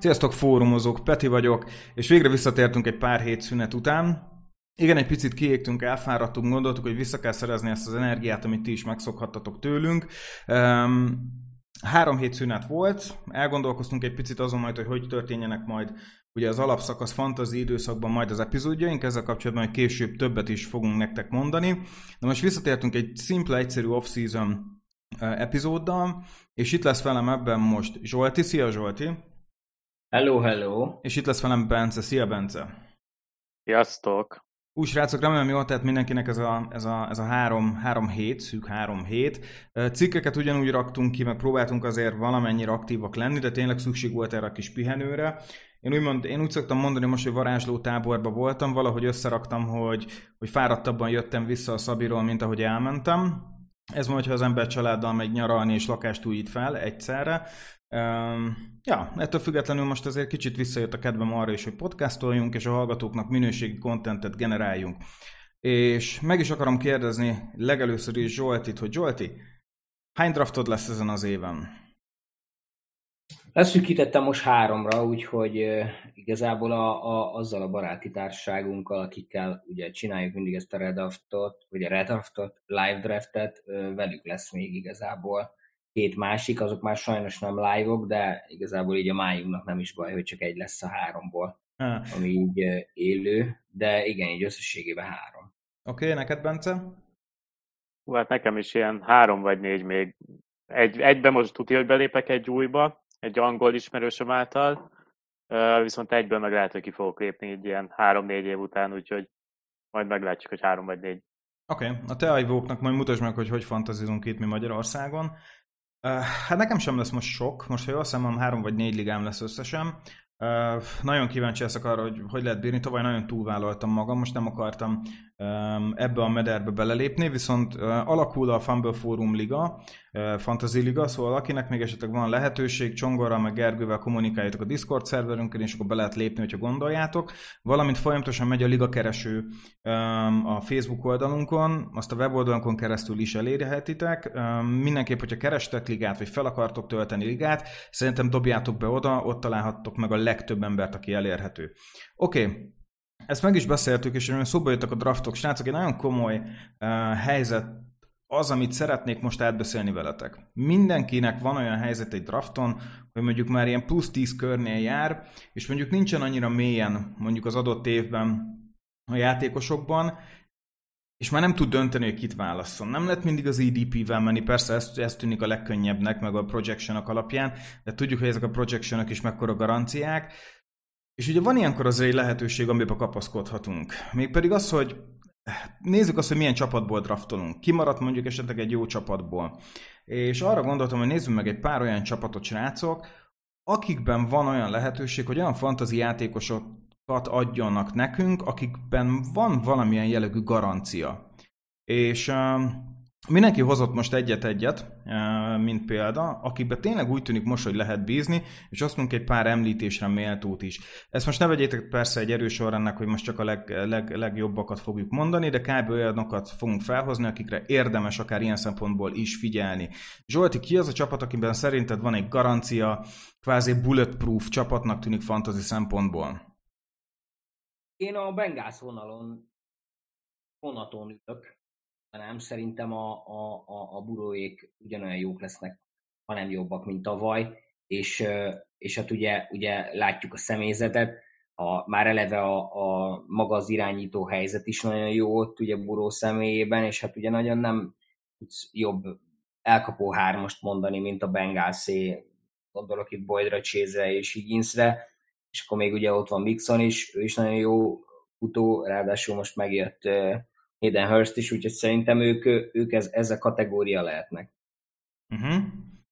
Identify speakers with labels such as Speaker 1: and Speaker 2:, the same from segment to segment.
Speaker 1: Sziasztok fórumozók, Peti vagyok, és végre visszatértünk egy pár hét szünet után. Igen, egy picit kiégtünk, elfáradtunk, gondoltuk, hogy vissza kell szerezni ezt az energiát, amit ti is megszokhattatok tőlünk. Um, három hét szünet volt, elgondolkoztunk egy picit azon majd, hogy hogy történjenek majd ugye az alapszakasz fantasy időszakban majd az epizódjaink, ezzel kapcsolatban hogy később többet is fogunk nektek mondani. De most visszatértünk egy szimpla, egyszerű off-season epizóddal, és itt lesz velem ebben most Zsolti. Szia Zsolti!
Speaker 2: Hello, hello!
Speaker 1: És itt lesz velem Bence. Szia Bence!
Speaker 3: Sziasztok!
Speaker 1: Úgy srácok, remélem jól tett mindenkinek ez a, ez a, ez a három, három hét, szűk három hét. Cikkeket ugyanúgy raktunk ki, meg próbáltunk azért valamennyire aktívak lenni, de tényleg szükség volt erre a kis pihenőre. Én, úgymond, én úgy szoktam mondani most, hogy varázsló táborba voltam, valahogy összeraktam, hogy, hogy fáradtabban jöttem vissza a Szabiról, mint ahogy elmentem. Ez majd, ha az ember családdal megy nyaralni és lakást újít fel egyszerre. Ja, ettől függetlenül most azért kicsit visszajött a kedvem arra is, hogy podcastoljunk, és a hallgatóknak minőségi kontentet generáljunk. És meg is akarom kérdezni legelőször is Zsoltit, hogy Zsolti, hány draftod lesz ezen az éven?
Speaker 2: Leszűkítettem most háromra, úgyhogy igazából a, a, azzal a baráti társaságunkkal, akikkel ugye csináljuk mindig ezt a redraftot, vagy a redraftot, live draftet, velük lesz még igazából két másik, azok már sajnos nem live-ok, de igazából így a májunknak nem is baj, hogy csak egy lesz a háromból, ha. ami így élő, de igen, így összességében három.
Speaker 1: Oké, okay, neked Bence?
Speaker 3: Hú, hát nekem is ilyen három vagy négy még. Egy, egyben most tudja, hogy belépek egy újba, egy angol ismerősöm által, viszont egyből meg lehet, hogy ki fogok lépni így ilyen három-négy év után, úgyhogy majd meglátjuk, hogy három vagy négy.
Speaker 1: Oké, okay. a te ajvóknak majd mutasd meg, hogy hogy fantazizunk itt mi Magyarországon. Hát nekem sem lesz most sok, most ha jól szemem, három vagy négy ligám lesz összesen. Uh, nagyon kíváncsi leszek arra, hogy hogy lehet bírni. Tavaly nagyon túlvállaltam magam, most nem akartam ebbe a mederbe belelépni, viszont alakul a Fumble Forum Liga, Fantasy Liga, szóval akinek még esetleg van lehetőség, Csongorral meg Gergővel kommunikáljátok a Discord szerverünkön, és akkor be lehet lépni, hogyha gondoljátok. Valamint folyamatosan megy a liga kereső a Facebook oldalunkon, azt a weboldalunkon keresztül is elérhetitek. Mindenképp, hogyha kerestek ligát, vagy fel akartok tölteni ligát, szerintem dobjátok be oda, ott találhattok meg a legtöbb embert, aki elérhető. Oké, okay. Ezt meg is beszéltük, és szóba jöttek a draftok. Srácok, egy nagyon komoly uh, helyzet az, amit szeretnék most átbeszélni veletek. Mindenkinek van olyan helyzet egy drafton, hogy mondjuk már ilyen plusz 10 körnél jár, és mondjuk nincsen annyira mélyen mondjuk az adott évben a játékosokban, és már nem tud dönteni, hogy kit válasszon. Nem lehet mindig az EDP-vel menni, persze ez, ez tűnik a legkönnyebbnek, meg a projection alapján, de tudjuk, hogy ezek a projection is mekkora garanciák, és ugye van ilyenkor azért egy lehetőség, amiben kapaszkodhatunk. Mégpedig az, hogy nézzük azt, hogy milyen csapatból draftolunk. Kimaradt mondjuk esetleg egy jó csapatból. És arra gondoltam, hogy nézzük meg egy pár olyan csapatot, srácok, akikben van olyan lehetőség, hogy olyan fantazi játékosokat adjanak nekünk, akikben van valamilyen jellegű garancia. És uh, Mindenki hozott most egyet-egyet, eh, mint példa, akikben tényleg úgy tűnik most, hogy lehet bízni, és azt mondjuk egy pár említésre méltót is. Ezt most ne vegyétek persze egy erős ennek, hogy most csak a leg, leg, legjobbakat fogjuk mondani, de kb. olyanokat fogunk felhozni, akikre érdemes akár ilyen szempontból is figyelni. Zsolti, ki az a csapat, akiben szerinted van egy garancia, kvázi bulletproof csapatnak tűnik fantasy szempontból?
Speaker 2: Én a Bengász vonalon vonaton ülök, nem, szerintem a, a, a, a buróék ugyanolyan jók lesznek, hanem jobbak, mint tavaly, és, és hát ugye, ugye látjuk a személyzetet, a, már eleve a, a maga az irányító helyzet is nagyon jó ott ugye Buró személyében, és hát ugye nagyon nem tudsz jobb elkapó hármast mondani, mint a Bengálszé, gondolok itt Boydra, Chase-re és Higginsre, és akkor még ugye ott van Mixon is, ő is nagyon jó futó, ráadásul most megjött Hayden is, úgyhogy szerintem ők, ők ez, ez a kategória lehetnek.
Speaker 1: Uh-huh.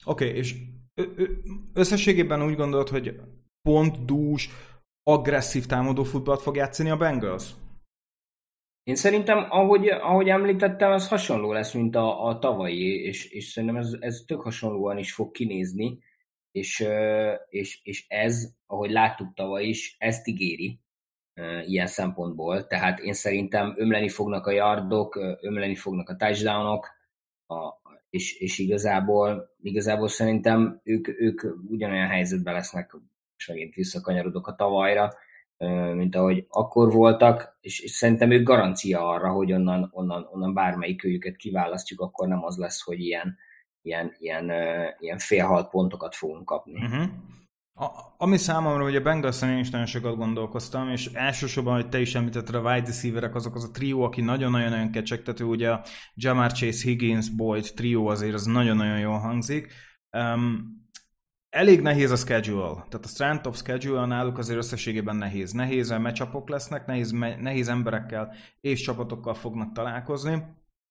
Speaker 1: Oké, okay, és összességében úgy gondolod, hogy pont dús, agresszív támadó futballt fog játszani a Bengals?
Speaker 2: Én szerintem, ahogy, ahogy említettem, az hasonló lesz, mint a, a tavalyi, és, és szerintem ez, ez tök hasonlóan is fog kinézni, és, és, és ez, ahogy láttuk tavaly is, ezt ígéri, ilyen szempontból. Tehát én szerintem ömleni fognak a yardok, ömleni fognak a touchdownok, a, és, és igazából, igazából szerintem ők, ők ugyanolyan helyzetben lesznek most megint visszakanyarodok a tavalyra, mint ahogy akkor voltak, és, és szerintem ők garancia arra, hogy onnan, onnan, onnan bármelyik őjüket kiválasztjuk, akkor nem az lesz, hogy ilyen, ilyen, ilyen, ilyen félhalt pontokat fogunk kapni. Uh-huh.
Speaker 1: A, ami számomra, hogy a bengals én is nagyon sokat gondolkoztam, és elsősorban, hogy te is említetted, a wide receiverek, azok az a trió, aki nagyon-nagyon kecsegtető, ugye a Jamar Chase, Higgins, Boyd trió azért az nagyon-nagyon jól hangzik. Um, elég nehéz a schedule, tehát a strength of schedule náluk azért összességében nehéz. Nehéz matchupok lesznek, nehéz, nehéz emberekkel és csapatokkal fognak találkozni.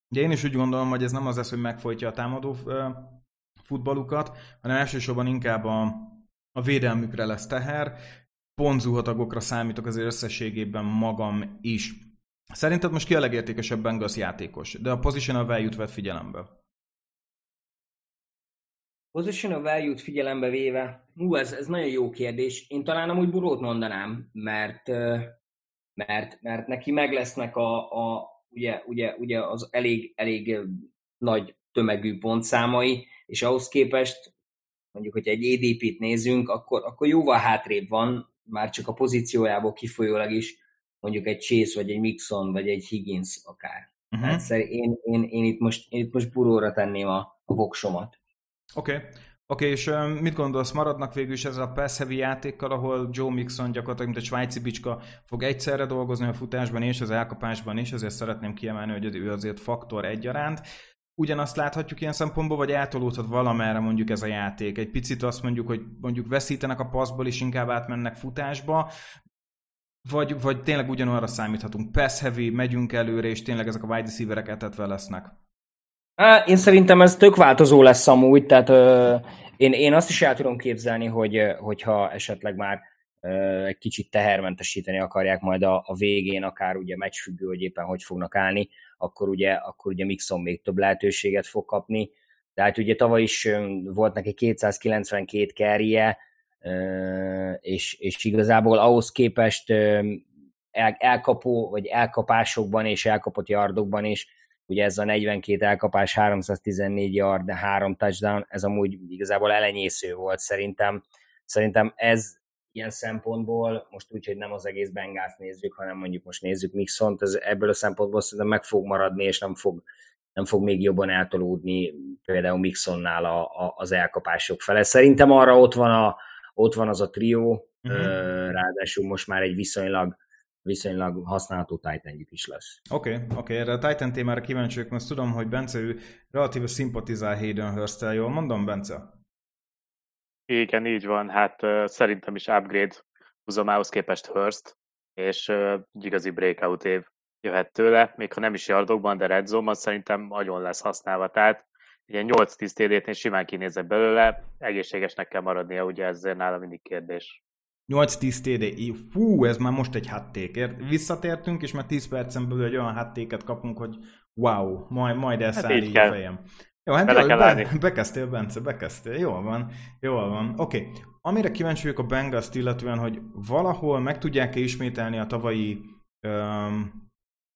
Speaker 1: De én is úgy gondolom, hogy ez nem az lesz, hogy megfojtja a támadó futballukat, hanem elsősorban inkább a, a védelmükre lesz teher. Pont zuhatagokra számítok azért összességében magam is. Szerinted most ki a legértékesebb Bengals játékos? De a positional value-t vett figyelembe.
Speaker 2: Positional value-t figyelembe véve, hú, ez, ez nagyon jó kérdés. Én talán amúgy burót mondanám, mert, mert, mert neki meg lesznek a, a ugye, ugye, ugye az elég, elég nagy tömegű pontszámai, és ahhoz képest mondjuk, hogyha egy EDP-t nézünk, akkor, akkor jóval hátrébb van, már csak a pozíciójából kifolyólag is, mondjuk egy Chase, vagy egy Mixon, vagy egy Higgins akár. Uh-huh. Hát én, én, én, itt most, én itt most buróra tenném a, a voksomat.
Speaker 1: Oké. Okay. Oké, okay, és mit gondolsz, maradnak végül is ezzel a pass heavy játékkal, ahol Joe Mixon gyakorlatilag, mint egy svájci bicska fog egyszerre dolgozni a futásban és az elkapásban is, ezért szeretném kiemelni, hogy ő azért faktor egyaránt. Ugyanazt láthatjuk ilyen szempontból, vagy eltolódhat valamerre mondjuk ez a játék. Egy picit azt mondjuk, hogy mondjuk veszítenek a passzból, és inkább átmennek futásba, vagy, vagy tényleg ugyanarra számíthatunk. Pass heavy, megyünk előre, és tényleg ezek a wide receiverek etetve lesznek.
Speaker 2: Én szerintem ez tök változó lesz amúgy, tehát ö, én, én azt is el tudom képzelni, hogy hogyha esetleg már egy kicsit tehermentesíteni akarják majd a, a végén, akár ugye meccsfüggő, hogy éppen hogy fognak állni, akkor ugye, akkor ugye Mixon még több lehetőséget fog kapni. Tehát ugye tavaly is volt neki 292 kerje, és, és igazából ahhoz képest el, elkapó, vagy elkapásokban és elkapott yardokban is ugye ez a 42 elkapás, 314 yard, de 3 touchdown, ez amúgy igazából elenyésző volt szerintem. Szerintem ez ilyen szempontból, most úgy, hogy nem az egész Bengals nézzük, hanem mondjuk most nézzük Mixont, ez ebből a szempontból szerintem meg fog maradni, és nem fog, nem fog még jobban eltolódni például Mixonnál a, a, az elkapások fele. Szerintem arra ott van, a, ott van az a trió, uh-huh. ráadásul most már egy viszonylag viszonylag használható titan is lesz.
Speaker 1: Oké, okay, oké, okay. erre a Titan témára kíváncsi vagyok, mert tudom, hogy Bence ő relatíve szimpatizál Hayden hurst jól mondom, Bence?
Speaker 3: Igen, így van, hát szerintem is upgrade Uzomához képest Hurst, és egy igazi breakout év jöhet tőle, még ha nem is yardokban, de red zone szerintem nagyon lesz használva, tehát ilyen 8-10 TD-t simán kinézek belőle, egészségesnek kell maradnia, ugye ezzel nála mindig kérdés.
Speaker 1: 8-10 TD, fú, ez már most egy hatték. Visszatértünk, és már 10 percen belül egy olyan hattéket kapunk, hogy wow, majd, majd elszáll hát a fejem. Jó, hát Bele jó, be, bekezdtél, Bence, bekezdtél. Jól van, jól van. Oké, okay. amire kíváncsi vagyok a bengals illetően, hogy valahol meg tudják-e ismételni a tavalyi, um,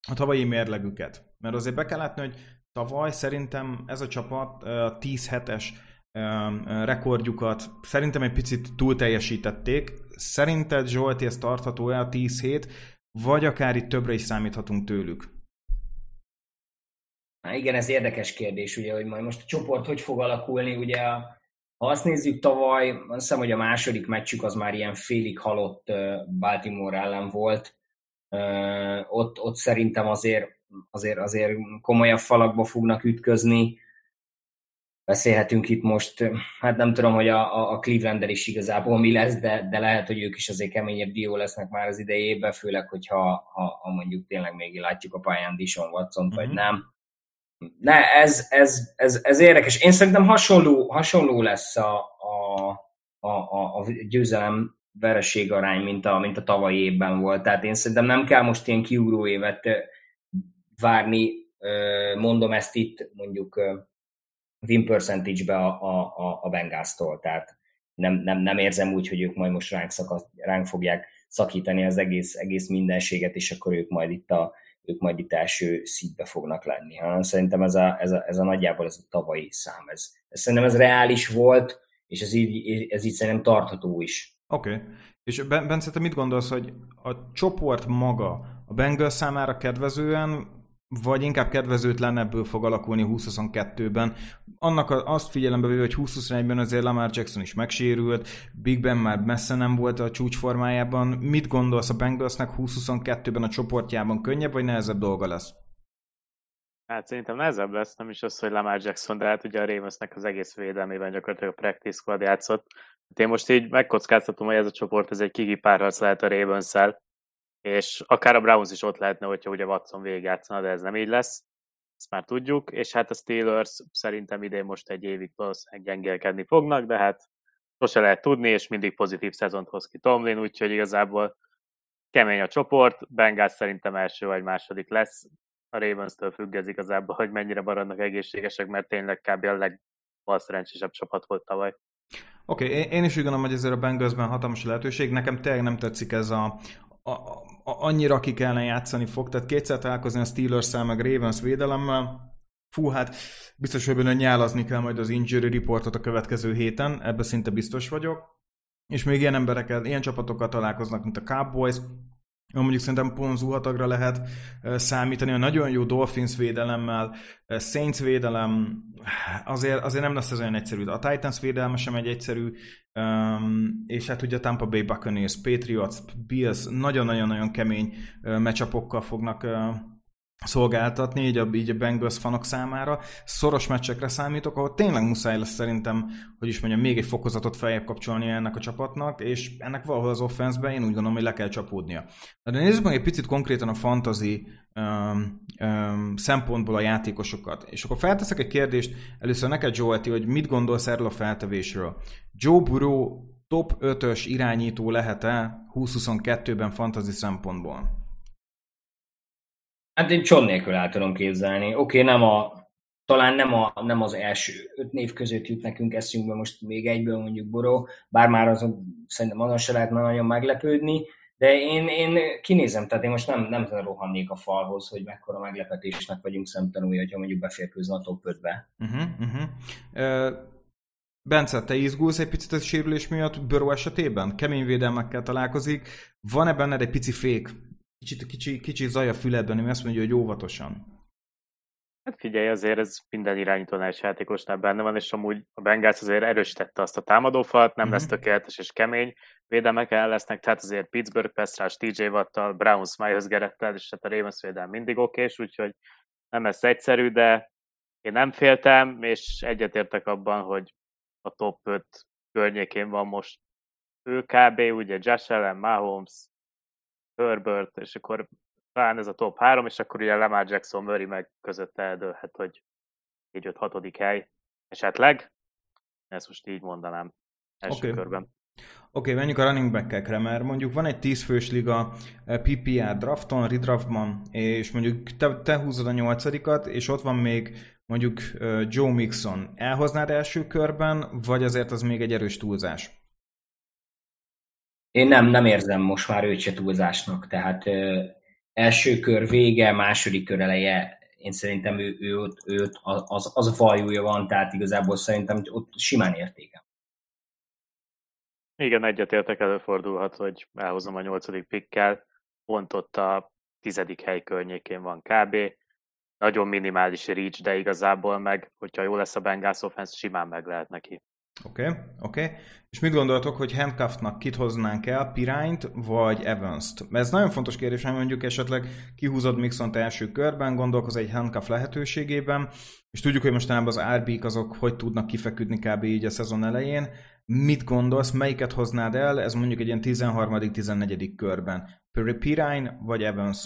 Speaker 1: a tavalyi mérlegüket. Mert azért be kell látni, hogy tavaly szerintem ez a csapat uh, 10 hetes rekordjukat szerintem egy picit túl teljesítették. Szerinted Zsolti ez tartható-e a 10 hét, vagy akár itt többre is számíthatunk tőlük?
Speaker 2: Na igen, ez érdekes kérdés, ugye, hogy majd most a csoport hogy fog alakulni, ugye ha azt nézzük tavaly, azt hiszem, hogy a második meccsük az már ilyen félig halott Baltimore ellen volt. Ott, ott szerintem azért, azért, azért komolyabb falakba fognak ütközni beszélhetünk itt most, hát nem tudom, hogy a, a cleveland is igazából mi lesz, de, de lehet, hogy ők is azért keményebb dió lesznek már az idejében, főleg, hogyha ha, ha mondjuk tényleg még látjuk a pályán Dishon watson mm-hmm. vagy mhm. nem. Ne, ez, ez, ez, ez, érdekes. Én szerintem hasonló, hasonló lesz a, a, a, a győzelem vereség arány, mint a, mint a tavalyi évben volt. Tehát én szerintem nem kell most ilyen kiugró évet várni, mondom ezt itt mondjuk win percentage-be a, a, a Bengáztól, tehát nem, nem, nem érzem úgy, hogy ők majd most ránk, szakasz, ránk fogják szakítani az egész, egész mindenséget, és akkor ők majd itt a, ők majd itt első szítbe fognak lenni, hanem szerintem ez a, ez a, ez a nagyjából ez a tavalyi szám, ez, ez szerintem ez reális volt, és ez így, ez így szerintem tartható is
Speaker 1: Oké. Okay. És Bence, te mit gondolsz, hogy a csoport maga a Bengals számára kedvezően vagy inkább kedvezőtlen ebből fog alakulni 2022-ben. Annak azt figyelembe véve, hogy 2021-ben azért Lamar Jackson is megsérült, Big Ben már messze nem volt a csúcsformájában. Mit gondolsz a Bengalsnek 2022-ben a csoportjában könnyebb vagy nehezebb dolga lesz?
Speaker 3: Hát szerintem nehezebb lesz, nem is az, hogy Lamar Jackson, de hát ugye a Ravensnek az egész védelmében gyakorlatilag a practice squad játszott. Hát én most így megkockáztatom, hogy ez a csoport ez egy kigi párharc lehet a ravens és akár a Browns is ott lehetne, hogyha ugye Watson végigjátszana, de ez nem így lesz, ezt már tudjuk, és hát a Steelers szerintem idén most egy évig valószínűleg gyengélkedni fognak, de hát sose lehet tudni, és mindig pozitív szezont hoz ki Tomlin, úgyhogy igazából kemény a csoport, Bengals szerintem első vagy második lesz, a Ravens-től függ ez igazából, hogy mennyire maradnak egészségesek, mert tényleg kb. a legbalszerencsésebb csapat volt tavaly.
Speaker 1: Oké, okay, én is úgy gondolom, hogy ezért a Bengalsben hatalmas lehetőség. Nekem tényleg nem tetszik ez a, a, a, annyira ki kellene játszani fog, tehát kétszer találkozni a steelers meg Ravens védelemmel, Fú, hát biztos, hogy benne nyálazni kell majd az injury reportot a következő héten, ebbe szinte biztos vagyok. És még ilyen emberekkel, ilyen csapatokkal találkoznak, mint a Cowboys, mondjuk szerintem pont zuhatagra lehet számítani, a nagyon jó Dolphins védelemmel, Saints védelem, azért, azért nem lesz ez olyan egyszerű. A Titans védelme sem egy egyszerű, és hát ugye Tampa Bay Buccaneers, Patriots, Bills nagyon-nagyon-nagyon kemény mecsapokkal fognak szolgáltatni, így a, így a Bengals fanok számára. Szoros meccsekre számítok, ahol tényleg muszáj lesz szerintem, hogy is mondjam, még egy fokozatot feljebb kapcsolni ennek a csapatnak, és ennek valahol az offenszben én úgy gondolom, hogy le kell csapódnia. De nézzük meg egy picit konkrétan a fantasy um, um, szempontból a játékosokat. És akkor felteszek egy kérdést először neked, Joelti, hogy mit gondolsz erről a feltevésről. Joe Burrow top 5-ös irányító lehet-e 2022-ben fantasy szempontból?
Speaker 2: Hát én csont nélkül el tudom képzelni. Oké, okay, nem a, talán nem, a, nem az első öt név között jut nekünk eszünkbe most még egyből mondjuk Boró, bár már azon szerintem azon se lehetne nagyon meglepődni, de én, én kinézem, tehát én most nem, nem rohannék a falhoz, hogy mekkora meglepetésnek vagyunk szemtanúi, hogyha mondjuk beférkőzne a top 5-be. Uh-huh, uh-huh.
Speaker 1: Uh, Bence, te izgulsz egy picit a sérülés miatt Böró esetében? Kemény védelmekkel találkozik. Van-e benned egy pici fék kicsit, kicsi, kicsi zaj a füledben, ami azt mondja, hogy óvatosan.
Speaker 3: Hát figyelj, azért ez minden irányítónál és játékosnál benne van, és amúgy a Bengals azért erősítette azt a támadófalt, nem mm-hmm. lesz tökéletes és kemény, védelmek el lesznek, tehát azért Pittsburgh, Pestrás, TJ Wattal, Browns, Myers Gerettel, és hát a Ravens védelem mindig okés, úgyhogy nem lesz egyszerű, de én nem féltem, és egyetértek abban, hogy a top 5 környékén van most ő kb. ugye Josh Allen, Mahomes, Herbert, és akkor talán ez a top 3, és akkor ugye Lamar Jackson, Murray meg között eldőlhet, hogy 4-5-6. hely esetleg. Ezt most így mondanám első okay. körben.
Speaker 1: Oké, okay, menjünk a running back-ekre, mert mondjuk van egy 10 fős liga eh, PPR drafton, redraftban, és mondjuk te, te húzod a nyolcadikat, és ott van még mondjuk eh, Joe Mixon. Elhoznád első körben, vagy azért az még egy erős túlzás?
Speaker 2: Én nem, nem érzem most már őt se túlzásnak, tehát ö, első kör vége, második kör eleje, én szerintem ő, ő, ő, ő az, az vajúja van, tehát igazából szerintem ott simán értéke.
Speaker 3: Igen, egyetértek, előfordulhat, hogy elhozom a nyolcadik pikkel, pont ott a tizedik hely környékén van kb. Nagyon minimális reach, de igazából meg, hogyha jó lesz a Bengals offense, simán meg lehet neki.
Speaker 1: Oké, okay, oké. Okay. És mit gondoltok, hogy handcuffnak kit hoznánk el, Pirányt vagy Evans-t? Ez nagyon fontos kérdés, hogy mondjuk esetleg kihúzod Mixon első körben, gondolkoz egy handcuff lehetőségében, és tudjuk, hogy mostanában az rb azok hogy tudnak kifeküdni kb. így a szezon elején. Mit gondolsz, melyiket hoznád el? Ez mondjuk egy ilyen 13.-14. körben. Pirány vagy Evans?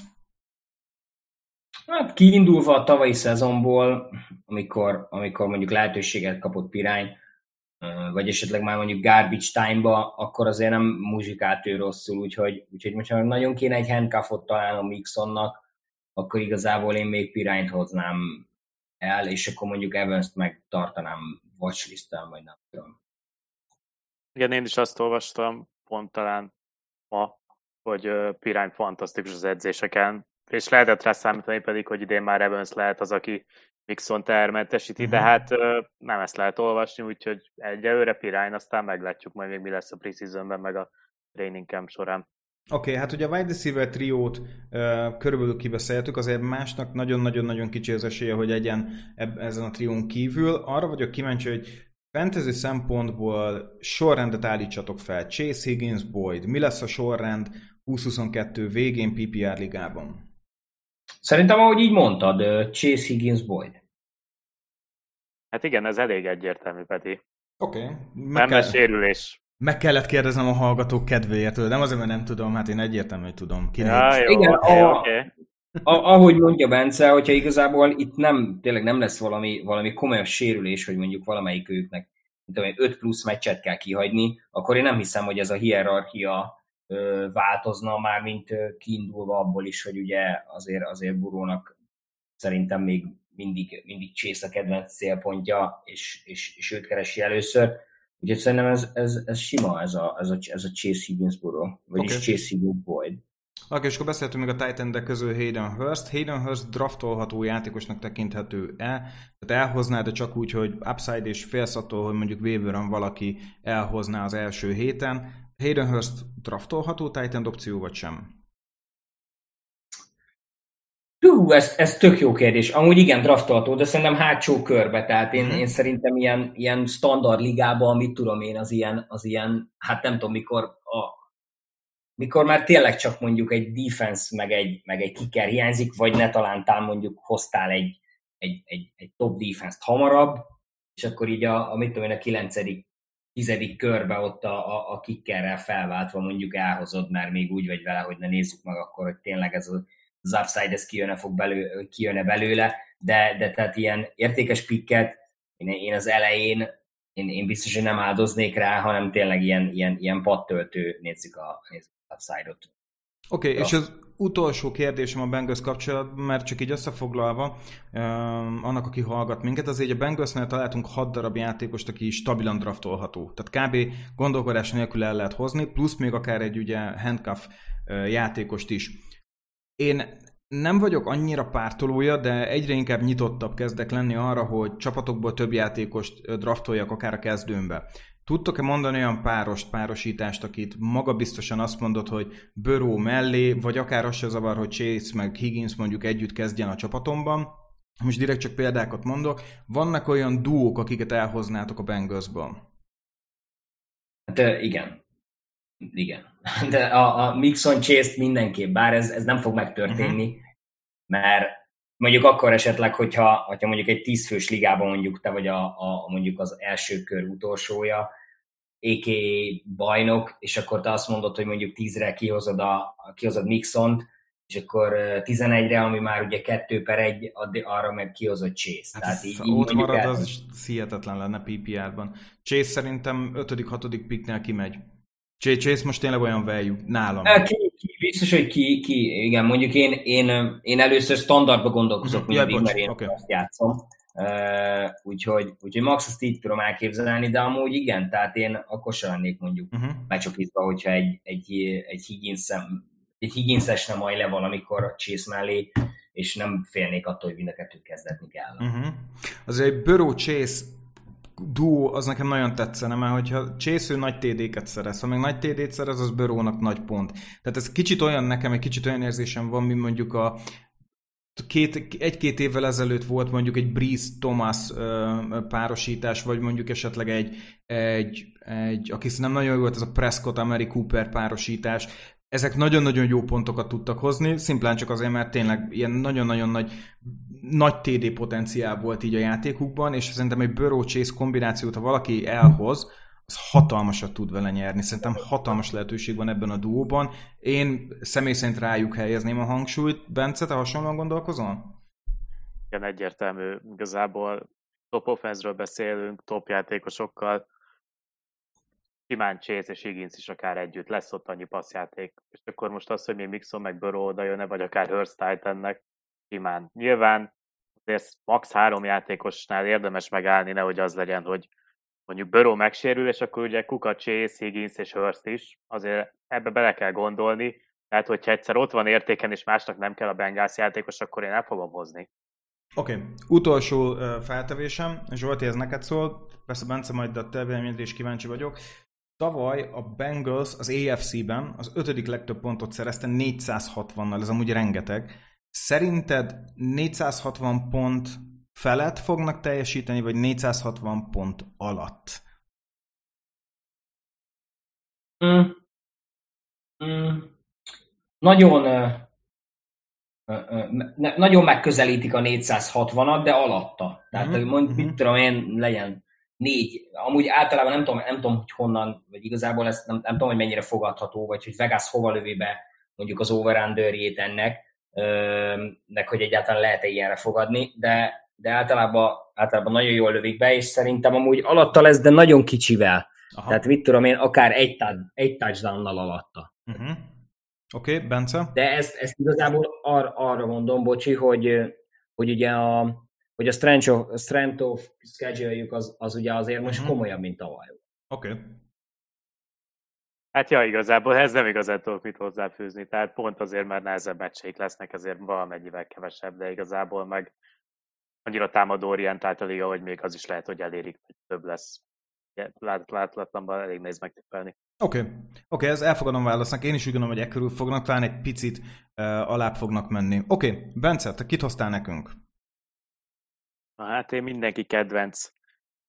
Speaker 2: Hát kiindulva a tavalyi szezonból, amikor, amikor mondjuk lehetőséget kapott Pirány, vagy esetleg már mondjuk garbage time-ba, akkor azért nem muzsikált ő rosszul, úgyhogy, úgyhogy most ha nagyon kéne egy handcuffot találnom Mixonnak, akkor igazából én még Pirányt hoznám el, és akkor mondjuk Evans-t meg tartanám watchlisten, vagy nem tudom.
Speaker 3: Igen, én is azt olvastam, pont talán ma, hogy Pirány fantasztikus az edzéseken, és lehetett rá számítani pedig, hogy idén már Evans lehet az, aki Mixon termentesíti, uh-huh. de mhm. hát nem ezt lehet olvasni, úgyhogy egyelőre pirány, aztán meglátjuk majd még mi lesz a preseasonben, meg a training camp során.
Speaker 1: Oké, okay, hát ugye a wide receiver triót uh, körülbelül kibeszéltük, azért másnak nagyon-nagyon-nagyon kicsi az esélye, hogy egyen eb- ezen a trión kívül. Arra vagyok kíváncsi, hogy fantasy szempontból sorrendet állítsatok fel. Chase Higgins, Boyd. Mi lesz a sorrend 2022 végén PPR ligában?
Speaker 2: Szerintem, ahogy így mondtad, Chase Higgins, Boyd.
Speaker 3: Hát igen, ez elég egyértelmű, Peti.
Speaker 1: Oké. Okay.
Speaker 3: Nem kell... sérülés.
Speaker 1: Meg kellett kérdeznem a hallgatók kedvéért, nem azért, mert nem tudom, hát én egyértelmű, hogy tudom.
Speaker 3: Ja, jó, Igen, okay, a, okay.
Speaker 2: A, ahogy mondja Bence, hogyha igazából itt nem, tényleg nem lesz valami, valami komolyabb sérülés, hogy mondjuk valamelyik őknek tudom, 5 plusz meccset kell kihagyni, akkor én nem hiszem, hogy ez a hierarchia változna már, mint kiindulva abból is, hogy ugye azért, azért Burónak szerintem még mindig, mindig Csész a kedvenc célpontja, és, és, és őt keresi először. Úgyhogy szerintem ez, ez, ez sima, ez a, ez a, ez a Chase Higgins Burrow, vagyis okay. Chase Higgins Boyd.
Speaker 1: Oké, és akkor beszéltünk még a titan közül Hayden Hurst. Hayden Hurst draftolható játékosnak tekinthető-e? Tehát elhoznád de csak úgy, hogy upside és félsz attól, hogy mondjuk waiver valaki elhozná az első héten. Hayden Hurst draftolható Titan opció, vagy sem?
Speaker 2: Hú, ez, ez tök jó kérdés. Amúgy igen, draftolható, de szerintem hátsó körbe. Tehát én, mm-hmm. én szerintem ilyen, ilyen standard ligában, mit tudom én, az ilyen, az ilyen, hát nem tudom mikor, a, mikor már tényleg csak mondjuk egy defense meg egy, meg egy kicker hiányzik, vagy ne talántál mondjuk hoztál egy, egy, egy, egy top defense-t hamarabb, és akkor így a, a mit tudom én, a kilencedik, tizedik körbe ott a, a, a kickerrel felváltva mondjuk elhozod, mert még úgy vagy vele, hogy ne nézzük meg akkor, hogy tényleg ez az upside, ez kijönne, fog belő, kijönne belőle, de, de tehát ilyen értékes pikket én, én az elején én, én biztos, hogy nem áldoznék rá, hanem tényleg ilyen, ilyen, ilyen pattöltő nézzük a, nézzük upside-ot.
Speaker 1: Oké, okay, és az utolsó kérdésem a Bengals kapcsolatban, mert csak így összefoglalva, um, annak, aki hallgat minket, azért a Bengalsnél találtunk 6 darab játékost, aki stabilan draftolható. Tehát kb. gondolkodás nélkül el lehet hozni, plusz még akár egy ugye handcuff játékost is. Én nem vagyok annyira pártolója, de egyre inkább nyitottabb kezdek lenni arra, hogy csapatokból több játékost draftoljak akár a kezdőmbe. Tudtok-e mondani olyan párost, párosítást, akit maga biztosan azt mondod, hogy Böró mellé, vagy akár az se zavar, hogy Chase meg Higgins mondjuk együtt kezdjen a csapatomban? Most direkt csak példákat mondok. Vannak olyan duók, akiket elhoznátok a Bengalsból?
Speaker 2: Hát igen. Igen. De a, a Mixon Chase-t mindenképp, bár ez, ez nem fog megtörténni, uh-huh. mert mondjuk akkor esetleg, hogyha, hogyha mondjuk egy tízfős ligában mondjuk te vagy a, a, mondjuk az első kör utolsója, AK bajnok, és akkor te azt mondod, hogy mondjuk tízre kihozod, a, kihozod Mixont, és akkor 11-re, ami már ugye kettő per egy, arra meg kihozod Chase. Hát
Speaker 1: Tehát így, így ott marad, el... az hihetetlen lenne PPR-ban. Chase szerintem 5.-6. picknél kimegy. Chase most tényleg olyan value nálam.
Speaker 2: Ki, biztos, hogy ki, ki, igen, mondjuk én, én, én először standardba gondolkozok mm-hmm. mindig, ja, mert én okay. azt játszom. Uh, úgyhogy, úgyhogy max azt így tudom elképzelni, de amúgy igen, tehát én akkor sem lennék mondjuk uh-huh. megcsokítva, hogyha egy, egy, egy Higgins egy Higginses nem majd le valamikor Chase mellé, és nem félnék attól, hogy mind a kettőt kezdetni kell.
Speaker 1: Uh-huh. Azért egy Burrow Chase duó az nekem nagyon tetszene, mert hogyha Chase nagy TD-ket szerez, ha meg nagy TD-t szerez, az Börónak nagy pont. Tehát ez kicsit olyan nekem, egy kicsit olyan érzésem van, mint mondjuk a két, egy-két évvel ezelőtt volt mondjuk egy Breeze Thomas ö, párosítás, vagy mondjuk esetleg egy, egy, egy aki nem nagyon jó volt, ez a Prescott Ameri Cooper párosítás, ezek nagyon-nagyon jó pontokat tudtak hozni, szimplán csak azért, mert tényleg ilyen nagyon-nagyon nagy, nagy TD potenciál volt így a játékukban, és szerintem egy Burrow Chase kombinációt, ha valaki elhoz, az hatalmasat tud vele nyerni. Szerintem hatalmas lehetőség van ebben a duóban. Én személy szerint rájuk helyezném a hangsúlyt. Bence, te hasonlóan gondolkozol?
Speaker 3: Igen, egyértelmű. Igazából top offense beszélünk, top játékosokkal, simán Chase és Higgins is akár együtt, lesz ott annyi passzjáték, és akkor most az, hogy mi Mixon meg Burrow oda jönne, vagy akár Hurst Titannek, simán. Nyilván azért max három játékosnál érdemes megállni, nehogy az legyen, hogy mondjuk Burrow megsérül, és akkor ugye Kuka, Chase, Higgins és Hurst is, azért ebbe bele kell gondolni, Tehát, hogyha egyszer ott van értéken, és másnak nem kell a Bengals játékos, akkor én el fogom hozni.
Speaker 1: Oké, okay. utolsó uh, feltevésem, Zsolti, ez neked szól, persze Bence, majd a te is kíváncsi vagyok. Tavaly a Bengals az AFC-ben az ötödik legtöbb pontot szerezte 460-nal, ez amúgy rengeteg. Szerinted 460 pont felett fognak teljesíteni, vagy 460 pont alatt?
Speaker 2: Mm. Mm. Nagyon ne, nagyon megközelítik a 460-at, de alatta. Tehát mm-hmm. mond, mhm. mit tudom én, legyen négy, amúgy általában nem tudom, nem tudom, hogy honnan, vagy igazából ezt nem, nem tudom, hogy mennyire fogadható, vagy hogy Vegas hova lövi be mondjuk az over ennek, meg hogy egyáltalán lehet-e ilyenre fogadni, de, de általában, általában nagyon jól lövik be, és szerintem amúgy alatta lesz, de nagyon kicsivel. Aha. Tehát mit tudom én, akár egy, egy touchdown-nal alatta. Uh-huh.
Speaker 1: Oké, okay, Bence?
Speaker 2: De ezt, ezt igazából ar, arra mondom, bocsi, hogy, hogy ugye a, hogy a strength of, strength of schedule az, az ugye azért most uh-huh. komolyabb, mint tavaly.
Speaker 1: Oké. Okay.
Speaker 3: Hát ja, igazából ez nem igazán tudok mit hozzáfűzni, tehát pont azért, mert nehezebb meccseik lesznek, azért valamennyivel kevesebb, de igazából meg annyira támadó orientált a liga, hogy még az is lehet, hogy elérik, hogy több lesz. Lát, látlatlanban elég nehéz megtippelni.
Speaker 1: Oké, okay. oké, okay, ez elfogadom válasznak. Én is úgy gondolom, hogy e körül fognak, talán egy picit uh, alább fognak menni. Oké, okay. Bence, te kit hoztál nekünk?
Speaker 3: Hát én mindenki kedvenc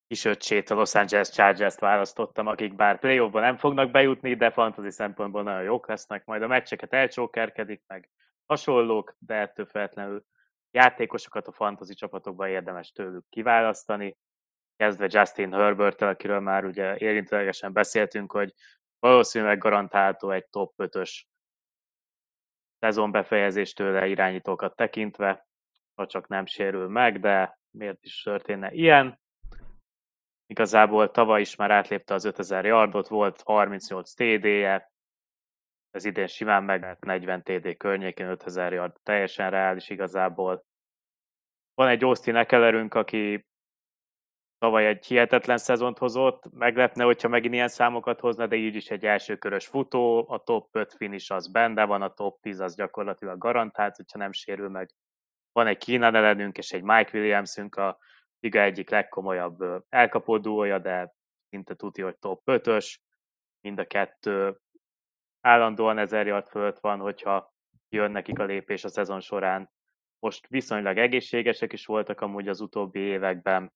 Speaker 3: kisöccsét, a Los Angeles Chargers-t választottam, akik bár play nem fognak bejutni, de fantasy szempontból nagyon jók lesznek, majd a meccseket elcsókerkedik, meg hasonlók, de ettől feltétlenül játékosokat a fantasy csapatokban érdemes tőlük kiválasztani, kezdve Justin herbert akiről már ugye érintőlegesen beszéltünk, hogy valószínűleg garantálható egy top 5-ös szezon befejezéstől irányítókat tekintve, ha csak nem sérül meg, de miért is történne ilyen. Igazából tavaly is már átlépte az 5000 yardot, volt 38 TD-je, ez idén simán meg 40 TD környékén 5000 yard, teljesen reális igazából. Van egy Austin Ekelerünk, aki tavaly egy hihetetlen szezont hozott, meglepne, hogyha megint ilyen számokat hozna, de így is egy elsőkörös futó, a top 5 finish az benne van, a top 10 az gyakorlatilag garantált, hogyha nem sérül meg. Van egy Keenan ellenünk és egy Mike Williamsünk, a liga egyik legkomolyabb elkapó duója, de szinte tudja, hogy top 5-ös, mind a kettő állandóan ezer yard fölött van, hogyha jön nekik a lépés a szezon során. Most viszonylag egészségesek is voltak amúgy az utóbbi években,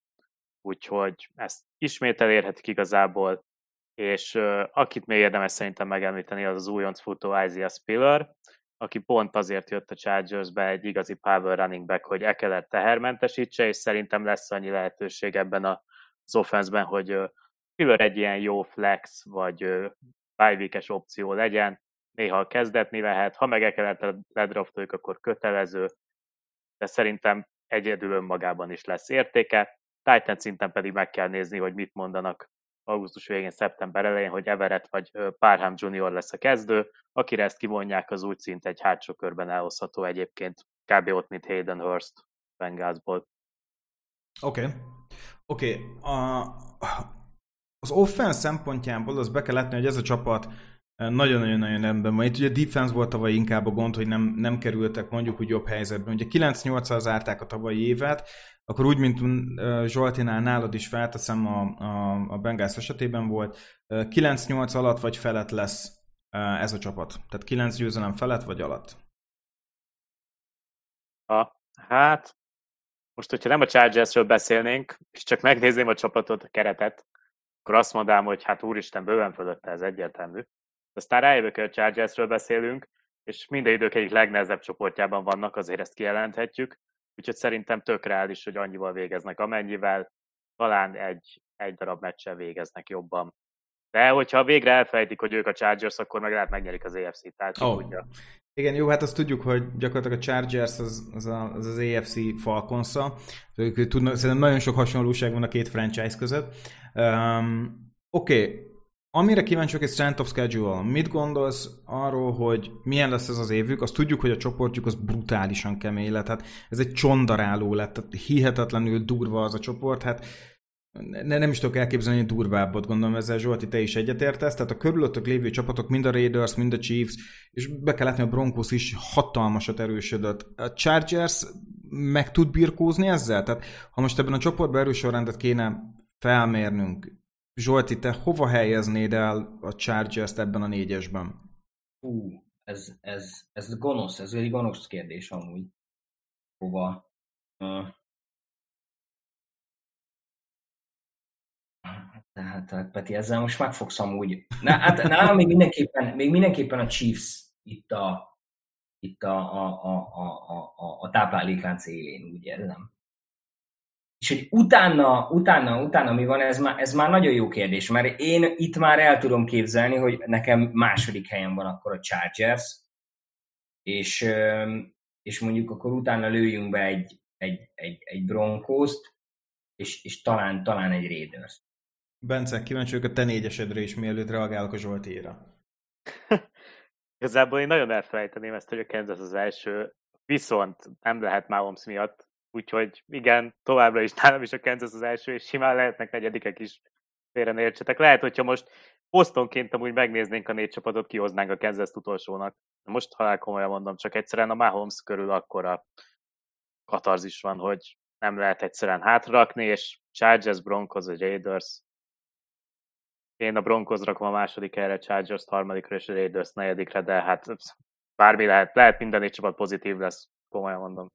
Speaker 3: úgyhogy ezt ismét elérhetik igazából, és uh, akit még érdemes szerintem megemlíteni, az az újonc futó Isaiah Spiller, aki pont azért jött a Chargersbe egy igazi power running back, hogy Ekeler tehermentesítse, és szerintem lesz annyi lehetőség ebben az offenszben, hogy Spiller egy ilyen jó flex, vagy uh, opció legyen, néha kezdetni lehet, ha meg Ekelert ledraftoljuk, akkor kötelező, de szerintem egyedül önmagában is lesz értéke. Titan szinten pedig meg kell nézni, hogy mit mondanak augusztus végén, szeptember elején, hogy Everett vagy Parham Junior lesz a kezdő, akire ezt kivonják, az úgy szint egy hátsó körben elhozható egyébként, kb. ott, mint Hayden Hurst Bengalsból.
Speaker 1: Oké. Okay. Oké. Okay. Az offense szempontjából az be kell látni, hogy ez a csapat nagyon-nagyon-nagyon rendben van. Itt ugye a defense volt tavaly inkább a gond, hogy nem, nem kerültek mondjuk úgy jobb helyzetben. Ugye 9-8-al zárták a tavalyi évet, akkor úgy, mint Zsoltinál nálad is felteszem a, a, a Bengals esetében volt, 9-8 alatt vagy felett lesz ez a csapat. Tehát 9 győzelem felett vagy alatt.
Speaker 3: A, hát, most, hogyha nem a Chargersről beszélnénk, és csak megnézném a csapatot, a keretet, akkor azt mondanám, hogy hát úristen, bőven fölötte ez egyértelmű. Aztán rájövök, hogy a Chargersről beszélünk, és minden idők egyik legnehezebb csoportjában vannak, azért ezt kijelenthetjük. Úgyhogy szerintem tök reális, hogy annyival végeznek, amennyivel talán egy, egy darab meccsen végeznek jobban. De hogyha végre elfejtik, hogy ők a Chargers, akkor meg lehet megnyerik az AFC-t. Tehát oh. Tudja.
Speaker 1: Igen, jó, hát azt tudjuk, hogy gyakorlatilag a Chargers az az, a, az, az AFC falkonsza. Ők tudnak, szerintem nagyon sok hasonlóság van a két franchise között. Um, Oké, okay. Amire kíváncsiak egy strength of schedule. Mit gondolsz arról, hogy milyen lesz ez az évük? Azt tudjuk, hogy a csoportjuk az brutálisan kemény lett. Hát ez egy csondaráló lett, tehát hihetetlenül durva az a csoport. Hát ne, nem is tudok elképzelni durvábbot, gondolom ezzel Zsolti, te is egyetértesz, tehát a körülöttök lévő csapatok, mind a Raiders, mind a Chiefs, és be kell látni, a Broncos is hatalmasat erősödött. A Chargers meg tud birkózni ezzel? Tehát ha most ebben a csoportban erősorrendet kéne felmérnünk, Zsolti, te hova helyeznéd el a Chargers-t ebben a négyesben?
Speaker 2: Hú, ez, ez, ez gonosz, ez egy gonosz kérdés amúgy. Hova? Uh, tehát, hát, Peti, ezzel most megfogsz amúgy. Na, hát nálam még mindenképpen, még mindenképpen a Chiefs itt a, itt a, a, a, a, a, a tápláléklánc élén, úgy érzem. És hogy utána, utána, utána mi van, ez már, ez már nagyon jó kérdés, mert én itt már el tudom képzelni, hogy nekem második helyen van akkor a Chargers, és, és mondjuk akkor utána lőjünk be egy, egy, egy, egy Broncos-t, és, és talán, talán egy Raiders.
Speaker 1: Bence, kíváncsi vagyok a te négyesedre is, mielőtt reagálok a Zsoltira.
Speaker 3: Igazából én nagyon elfelejteném ezt, hogy a Kansas az első, viszont nem lehet Mahomes miatt, úgyhogy igen, továbbra is nálam is a Kansas az első, és simán lehetnek negyedikek is, félre ne értsetek. Lehet, hogyha most posztonként amúgy megnéznénk a négy csapatot, kihoznánk a Kansas utolsónak. Most halál komolyan mondom, csak egyszerűen a Mahomes körül akkora katarzis van, hogy nem lehet egyszerűen hátrakni, és Chargers, Broncos, vagy Raiders én a Broncos rakom a második helyre, Chargers harmadikra és a Raiders negyedikre, de hát bármi lehet, lehet minden négy csapat pozitív lesz, komolyan mondom.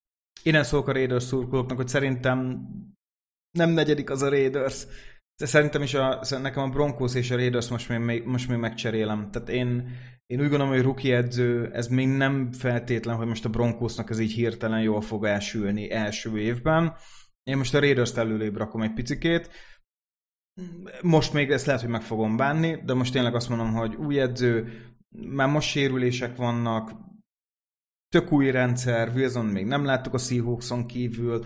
Speaker 1: Én ezt szólok a Raiders szurkolóknak, hogy szerintem nem negyedik az a Raiders. De szerintem is a, nekem a Broncos és a Raiders most még, most még megcserélem. Tehát én, én úgy gondolom, hogy rookie edző, ez még nem feltétlen, hogy most a Broncosnak ez így hirtelen jól fog elsülni első évben. Én most a Raiders-t előrébb rakom egy picikét. Most még ezt lehet, hogy meg fogom bánni, de most tényleg azt mondom, hogy új edző, már most sérülések vannak, tök új rendszer, Wilson még nem láttuk a Seahawkson kívül,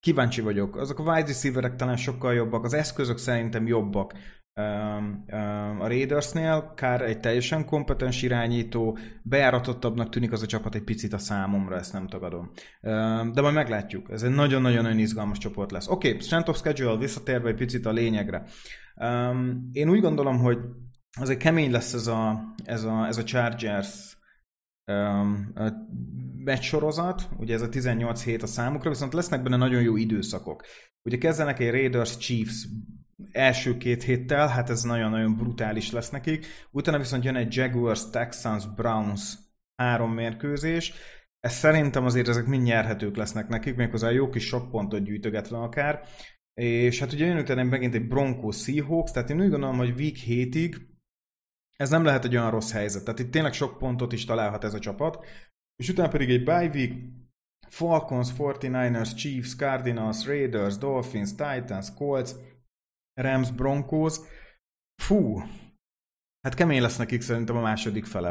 Speaker 1: kíváncsi vagyok. Azok a wide receiverek talán sokkal jobbak, az eszközök szerintem jobbak a Raidersnél, kár egy teljesen kompetens irányító, bejáratottabbnak tűnik az a csapat egy picit a számomra, ezt nem tagadom. De majd meglátjuk, ez egy nagyon-nagyon nagyon izgalmas csoport lesz. Oké, okay, strength of schedule, visszatérve egy picit a lényegre. Én úgy gondolom, hogy azért kemény lesz ez a, ez a, ez a Chargers meccs sorozat, ugye ez a 18 hét a számukra, viszont lesznek benne nagyon jó időszakok. Ugye kezdenek egy Raiders Chiefs első két héttel, hát ez nagyon-nagyon brutális lesz nekik. Utána viszont jön egy Jaguars, Texans, Browns három mérkőzés. Ez szerintem azért ezek mind nyerhetők lesznek nekik, méghozzá jó kis sok pontot gyűjtögetve akár. És hát ugye jön utána megint egy Broncos Seahawks, tehát én úgy gondolom, hogy week 7-ig ez nem lehet egy olyan rossz helyzet. Tehát itt tényleg sok pontot is találhat ez a csapat. És utána pedig egy bye week, Falcons, 49ers, Chiefs, Cardinals, Raiders, Dolphins, Titans, Colts, Rams, Broncos. Fú, hát kemény lesz nekik szerintem a második fele.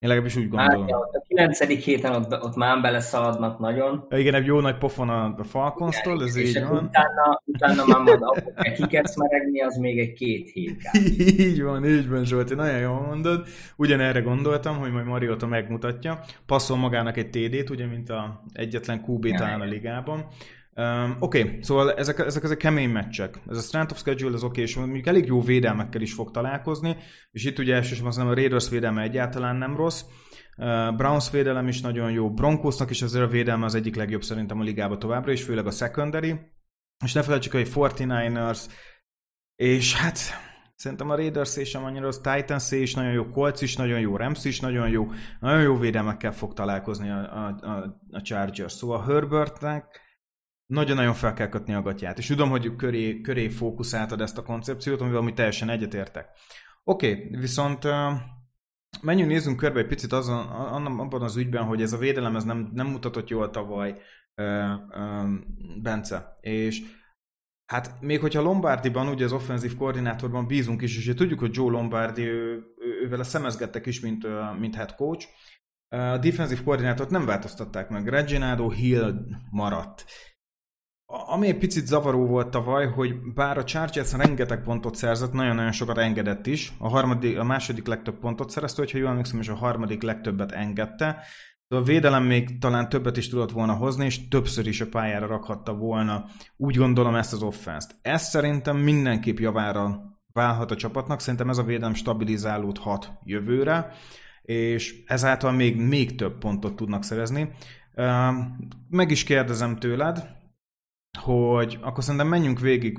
Speaker 1: Én legalábbis úgy gondolom. Hát,
Speaker 2: a kilencedik héten ott, ott már beleszaladnak nagyon.
Speaker 1: Ja, igen, egy jó nagy pofon a Falcons-tól, ez így van.
Speaker 2: Utána, utána már majd akkor kikezd meregni, az még egy két hét.
Speaker 1: így van, így van Zsolti, nagyon jól mondod. Ugyanerre gondoltam, hogy majd Mariota megmutatja. Passzol magának egy TD-t, ugye, mint a egyetlen QB talán a ligában. Um, oké, okay, szóval ezek, ezek, ezek kemény meccsek. Ez a strength of schedule az oké, okay, és mondjuk elég jó védelmekkel is fog találkozni, és itt ugye elsősorban az a Raiders védelme egyáltalán nem rossz. Uh, Browns védelem is nagyon jó, Broncosnak is azért a védelme az egyik legjobb szerintem a ligába továbbra is, főleg a secondary. És ne felejtsük, hogy 49ers, és hát Szerintem a Raiders és sem annyira, az Titans is nagyon jó, Colts is nagyon jó, Rams is nagyon jó, nagyon jó védelmekkel fog találkozni a, a, a, a Chargers. Szóval Herbertnek nagyon-nagyon fel kell kötni a gatyát. És tudom, hogy köré, köré fókuszáltad ezt a koncepciót, amivel mi teljesen egyetértek. Oké, okay, viszont menjünk, nézzünk körbe egy picit azon, abban az ügyben, hogy ez a védelem ez nem, nem mutatott jól tavaly uh, uh, Bence. És hát még hogyha Lombardiban, ugye az offenzív koordinátorban bízunk is, és tudjuk, hogy Joe Lombardi, ő, ő, ővel szemezgettek is, mint, mint head coach, a defensív koordinátort nem változtatták meg. Reginaldo Hill maradt ami egy picit zavaró volt tavaly, hogy bár a Chargers rengeteg pontot szerzett, nagyon-nagyon sokat engedett is, a, harmadik, a második legtöbb pontot szerezte, hogyha jól emlékszem, és a harmadik legtöbbet engedte, A védelem még talán többet is tudott volna hozni, és többször is a pályára rakhatta volna, úgy gondolom ezt az offenszt. Ez szerintem mindenképp javára válhat a csapatnak, szerintem ez a védelem stabilizálódhat jövőre, és ezáltal még, még több pontot tudnak szerezni. Meg is kérdezem tőled, hogy akkor szerintem menjünk végig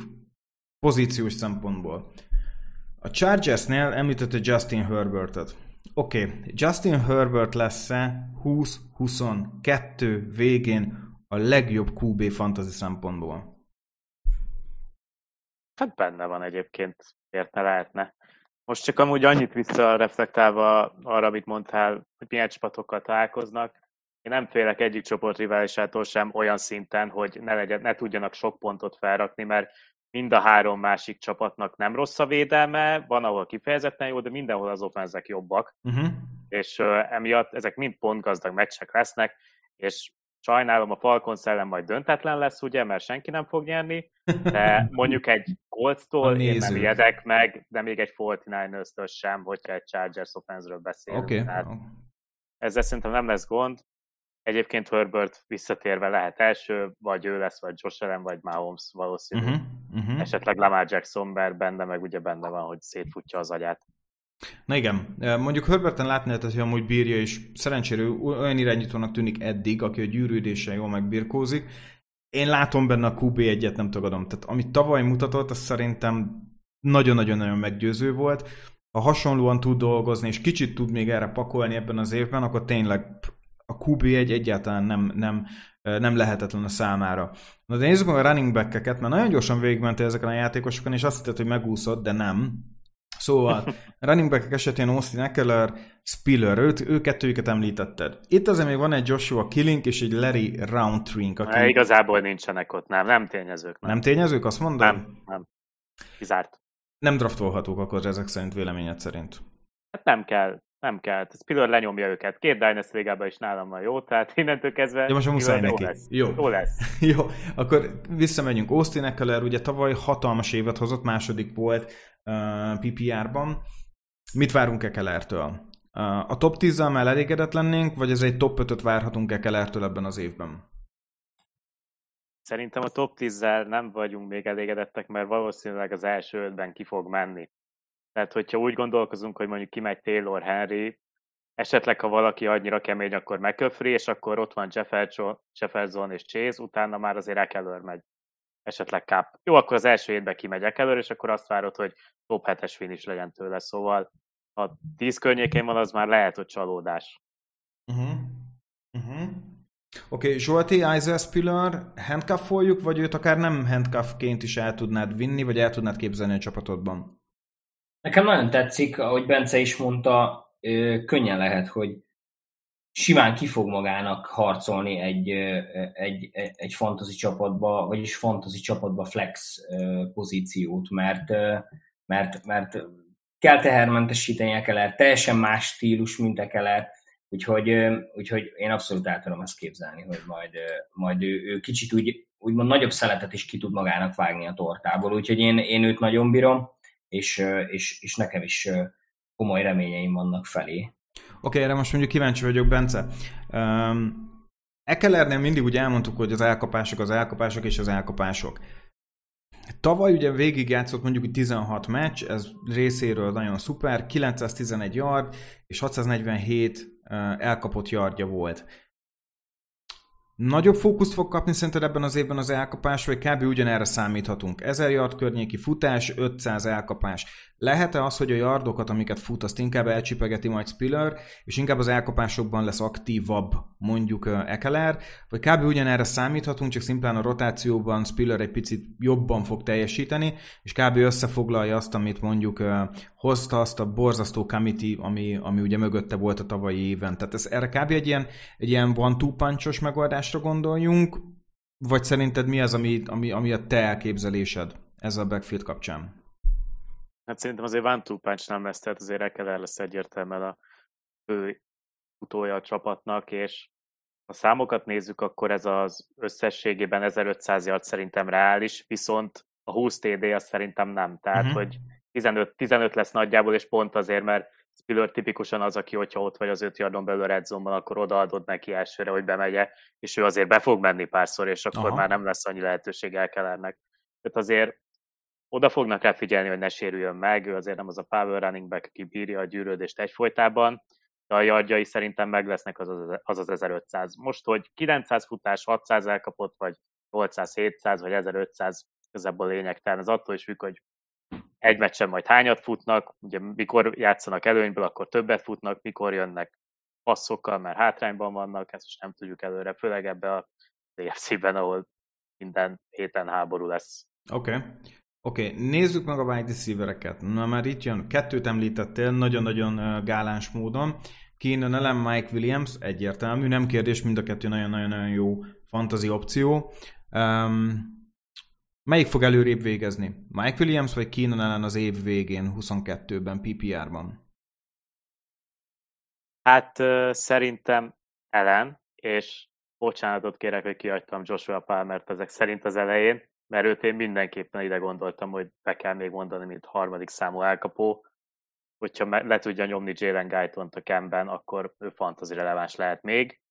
Speaker 1: pozíciós szempontból. A Chargersnél említette Justin Herbertet. Oké, okay. Justin Herbert lesz-e 20-22 végén a legjobb QB fantasy szempontból?
Speaker 3: Hát benne van egyébként, érte lehetne. Most csak amúgy annyit visszareflektálva arra, amit mondtál, hogy milyen csapatokkal találkoznak, én nem félek egyik csoport riválisától sem olyan szinten, hogy ne, legyen, ne tudjanak sok pontot felrakni, mert mind a három másik csapatnak nem rossz a védelme, van, ahol kifejezetten jó, de mindenhol azok ezek jobbak, uh-huh. és uh, emiatt ezek mind pontgazdag meccsek lesznek, és sajnálom, a Falcon szellem majd döntetlen lesz, ugye, mert senki nem fog nyerni, de mondjuk egy Colts-tól én nem ijedek meg, de még egy 49ers-től sem, hogyha egy Chargers offense-ről beszélünk. Okay. Tehát ezzel szerintem nem lesz gond. Egyébként Herbert visszatérve lehet első, vagy ő lesz, vagy Josh Allen, vagy Mahomes valószínű. Uh-huh, uh-huh. Esetleg Lamar Jackson, mert benne meg ugye benne van, hogy szétfutja az agyát.
Speaker 1: Na igen, mondjuk Herberten látni lehet, hogy amúgy bírja, és szerencsére olyan irányítónak tűnik eddig, aki a gyűrűdéssel jól megbirkózik. Én látom benne a QB egyet, nem tagadom. Tehát amit tavaly mutatott, az szerintem nagyon-nagyon-nagyon meggyőző volt. Ha hasonlóan tud dolgozni, és kicsit tud még erre pakolni ebben az évben, akkor tényleg a QB1 egyáltalán nem, nem, nem lehetetlen a számára. Na de nézzük meg a running back-eket, mert nagyon gyorsan végigmentél ezeken a játékosokon, és azt hitted, hogy megúszott, de nem. Szóval running back esetén Austin Eckler, Spiller, őt, ő kettőjüket említetted. Itt azért még van egy Joshua Killing és egy Larry Roundtree.
Speaker 3: Aki... Ne, igazából nincsenek ott, nem, nem tényezők.
Speaker 1: Nem, nem tényezők, azt mondod?
Speaker 3: Nem, nem. Kizárt.
Speaker 1: Nem draftolhatók akkor ezek szerint véleményed szerint.
Speaker 3: Hát nem kell, nem kell. Spiller lenyomja őket. Két Dynasty ligában is nálam van jó, tehát innentől kezdve...
Speaker 1: Ja, most a muszáj neki.
Speaker 3: Lesz. Jó.
Speaker 1: jó
Speaker 3: lesz.
Speaker 1: jó, akkor visszamegyünk. Austin Eckler ugye tavaly hatalmas évet hozott, második volt uh, PPR-ban. Mit várunk Ekelertől? Uh, a top 10-zel már elégedett lennénk, vagy ez egy top 5-öt várhatunk Ekelertől ebben az évben?
Speaker 3: Szerintem a top 10-zel nem vagyunk még elégedettek, mert valószínűleg az első ötben ki fog menni. Tehát, hogyha úgy gondolkozunk, hogy mondjuk kimegy Taylor Henry, esetleg ha valaki annyira kemény, akkor McCaffrey, és akkor ott van Jefferson és Chase, utána már azért Ekeler megy. Esetleg Cup. Jó, akkor az első évben kimegy Ekeler, és akkor azt várod, hogy top 7-es finish legyen tőle, szóval ha 10 környékén van, az már lehet, hogy csalódás. Uh-huh.
Speaker 1: Uh-huh. Oké, okay, Zsolti, Isaiah Spiller, handcuff vagy őt akár nem handcuffként is el tudnád vinni, vagy el tudnád képzelni a csapatodban?
Speaker 2: Nekem nagyon tetszik, ahogy Bence is mondta, könnyen lehet, hogy simán ki fog magának harcolni egy, egy, egy fantasy csapatba, vagyis fantasy csapatba flex pozíciót, mert, mert, mert kell tehermentesíteni Ekeler, teljesen más stílus, mint Ekeler, úgyhogy, úgyhogy én abszolút el tudom ezt képzelni, hogy majd, majd ő, ő kicsit úgy, úgymond nagyobb szeletet is ki tud magának vágni a tortából, úgyhogy én, én őt nagyon bírom és, és, és nekem is komoly reményeim vannak felé.
Speaker 1: Oké, okay, erre most mondjuk kíváncsi vagyok, Bence. Um, Ekelernél mindig úgy elmondtuk, hogy az elkapások az elkapások és az elkapások. Tavaly ugye végig játszott mondjuk 16 meccs, ez részéről nagyon szuper, 911 yard és 647 elkapott yardja volt. Nagyobb fókuszt fog kapni szerinted ebben az évben az elkapás, vagy kb. ugyanerre számíthatunk? 1000 yard környéki futás, 500 elkapás. Lehet-e az, hogy a yardokat, amiket fut, azt inkább elcsipegeti majd Spiller, és inkább az elkapásokban lesz aktívabb mondjuk Ekeler, vagy kb. ugyanerre számíthatunk, csak szimplán a rotációban Spiller egy picit jobban fog teljesíteni, és kb. összefoglalja azt, amit mondjuk hozta azt a borzasztó committee, ami, ami ugye mögötte volt a tavalyi éven. Tehát ez erre kb. egy ilyen, egy ilyen one-two punchos megoldásra gondoljunk, vagy szerinted mi az, ami, ami, ami a te elképzelésed ezzel a backfield kapcsán?
Speaker 3: Hát szerintem azért Van Punch nem lesz, tehát azért Ekeler lesz egyértelműen a fő utója a csapatnak, és ha számokat nézzük, akkor ez az összességében 1500 yard szerintem reális, viszont a 20 TD az szerintem nem. Tehát, uh-huh. hogy 15, 15 lesz nagyjából, és pont azért, mert Spiller tipikusan az, aki, hogyha ott vagy az öt yardon belül a red zone akkor odaadod neki elsőre, hogy bemegye, és ő azért be fog menni párszor, és akkor Aha. már nem lesz annyi lehetőség elkelernek. Tehát azért oda fognak rá figyelni, hogy ne sérüljön meg, ő azért nem az a power running back, aki bírja a gyűrődést egyfolytában, de a yardjai szerintem meg lesznek az az, az, az 1500. Most, hogy 900 futás, 600 elkapott, vagy 800, 700, vagy 1500, igazából lényegtelen. Ez attól is függ, hogy egy meccsen majd hányat futnak, ugye mikor játszanak előnyből, akkor többet futnak, mikor jönnek passzokkal, mert hátrányban vannak, ezt most nem tudjuk előre, főleg ebbe a DFC-ben, ahol minden héten háború lesz.
Speaker 1: Oké. Okay. Oké, okay, nézzük meg a wide receivereket. Na már itt jön, kettőt említettél nagyon-nagyon gáláns módon. Keenan Allen, Mike Williams, egyértelmű, nem kérdés, mind a kettő nagyon-nagyon jó fantasy opció. Um, Melyik fog előrébb végezni? Mike Williams vagy Keenan Allen az év végén, 22-ben, PPR-ban?
Speaker 3: Hát szerintem Ellen, és bocsánatot kérek, hogy kiadtam Joshua Palmert ezek szerint az elején, mert őt én mindenképpen ide gondoltam, hogy be kell még mondani, mint harmadik számú elkapó. Hogyha le tudja nyomni Jalen guyton a kemben, akkor ő fantasy releváns lehet még.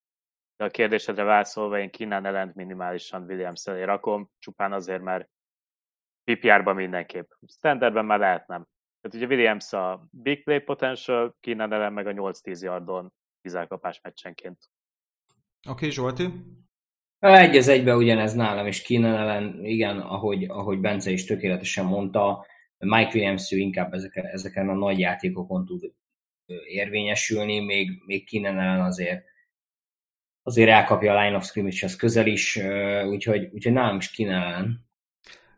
Speaker 3: De a kérdésedre válaszolva, én Kínán ellent minimálisan Williams elé rakom, csupán azért, mert PPR-ban mindenképp. Standardben már lehet nem. Tehát ugye Williams a big play potential, Kínán ellen meg a 8-10 yardon 10 elkapás meccsenként.
Speaker 1: Oké, okay, Zsolti?
Speaker 2: Egy az egybe ugyanez nálam, és Keenan ellen, igen, ahogy, ahogy Bence is tökéletesen mondta, Mike Williams ő inkább ezeken, ezeken a nagy játékokon tud érvényesülni, még, még Keenan ellen azért azért elkapja a line of scrimmage-hez közel is, úgyhogy, úgyhogy nálam is ellen.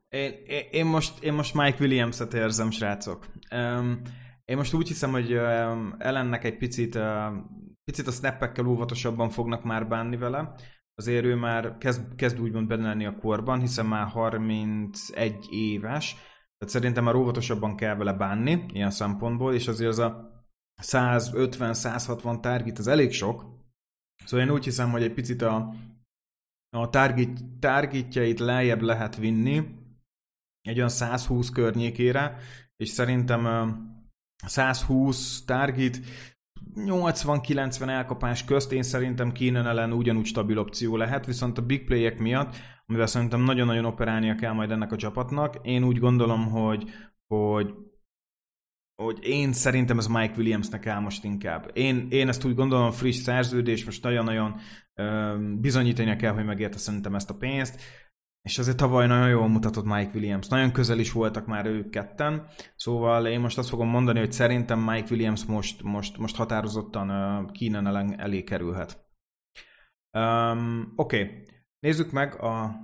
Speaker 1: Én, én, most, én most Mike Williams-et érzem, srácok. én most úgy hiszem, hogy ellennek egy picit, picit a snappekkel óvatosabban fognak már bánni vele azért ő már kezd, kezd úgymond benne a korban, hiszen már 31 éves, tehát szerintem már óvatosabban kell vele bánni, ilyen szempontból, és azért az a 150-160 target az elég sok, szóval én úgy hiszem, hogy egy picit a, a target, targetjait lejjebb lehet vinni, egy olyan 120 környékére, és szerintem 120 target 80-90 elkapás közt én szerintem Keenan ellen ugyanúgy stabil opció lehet, viszont a big playek miatt, amivel szerintem nagyon-nagyon operálnia kell majd ennek a csapatnak, én úgy gondolom, hogy, hogy hogy én szerintem ez Mike Williamsnek áll most inkább. Én, én ezt úgy gondolom, friss szerződés, most nagyon-nagyon bizonyítania kell, hogy megérte szerintem ezt a pénzt. És azért tavaly nagyon jól mutatott Mike Williams. Nagyon közel is voltak már ők ketten. Szóval én most azt fogom mondani, hogy szerintem Mike Williams most, most, most határozottan uh, Keenan elé kerülhet. Um, Oké, okay. nézzük meg a,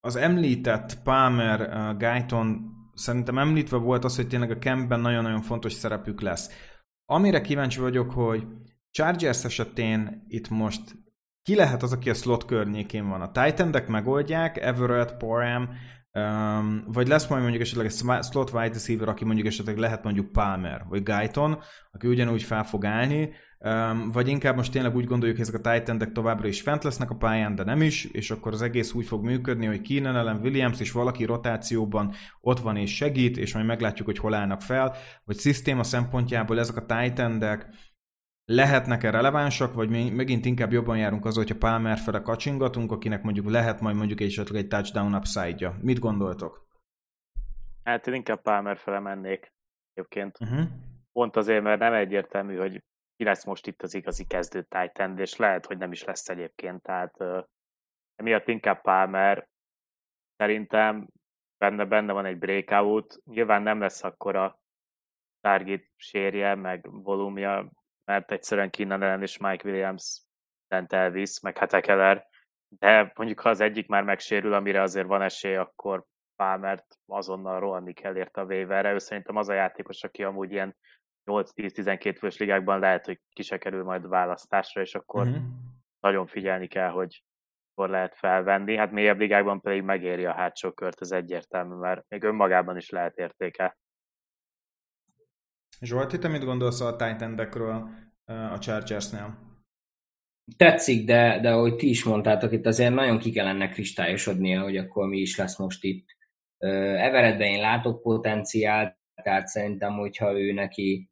Speaker 1: az említett Palmer uh, Guyton szerintem említve volt az, hogy tényleg a campben nagyon-nagyon fontos szerepük lesz. Amire kíváncsi vagyok, hogy Chargers esetén itt most ki lehet az, aki a slot környékén van? A titan megoldják, Everett, Parham, um, vagy lesz majd mondjuk esetleg egy slot wide receiver, aki mondjuk esetleg lehet mondjuk Palmer, vagy Guyton, aki ugyanúgy fel fog állni, um, vagy inkább most tényleg úgy gondoljuk, hogy ezek a titan továbbra is fent lesznek a pályán, de nem is, és akkor az egész úgy fog működni, hogy Keenan ellen Williams és valaki rotációban ott van és segít, és majd meglátjuk, hogy hol állnak fel, vagy szisztéma szempontjából ezek a titan lehetnek-e relevánsak, vagy mi megint inkább jobban járunk az, hogyha Palmer fele kacsingatunk, akinek mondjuk lehet majd mondjuk egy esetleg egy touchdown upside-ja. Mit gondoltok?
Speaker 3: Hát én inkább Palmer fele mennék egyébként. Uh-huh. Pont azért, mert nem egyértelmű, hogy ki lesz most itt az igazi kezdő Titan, és lehet, hogy nem is lesz egyébként, tehát emiatt inkább Palmer. Szerintem benne, benne van egy breakout, nyilván nem lesz akkor a target sérje, meg volumja, mert egyszerűen Keenan ellen és Mike Williams lent elvisz, meg hát Ekeler, de mondjuk ha az egyik már megsérül, amire azért van esély, akkor Palmert azonnal rohanni kell érte a waiverre. Ő szerintem az a játékos, aki amúgy ilyen 8-10-12 fős ligákban lehet, hogy ki se kerül majd választásra, és akkor uh-huh. nagyon figyelni kell, hogy akkor lehet felvenni. Hát mélyebb ligákban pedig megéri a hátsó kört, ez egyértelmű, mert még önmagában is lehet értéke.
Speaker 1: Zsolti, te mit gondolsz a titan a Chargersnél?
Speaker 2: Tetszik, de, de ahogy ti is mondtátok, itt azért nagyon ki kell ennek kristályosodnia, hogy akkor mi is lesz most itt. Everettben én látok potenciált, tehát szerintem, hogyha ő neki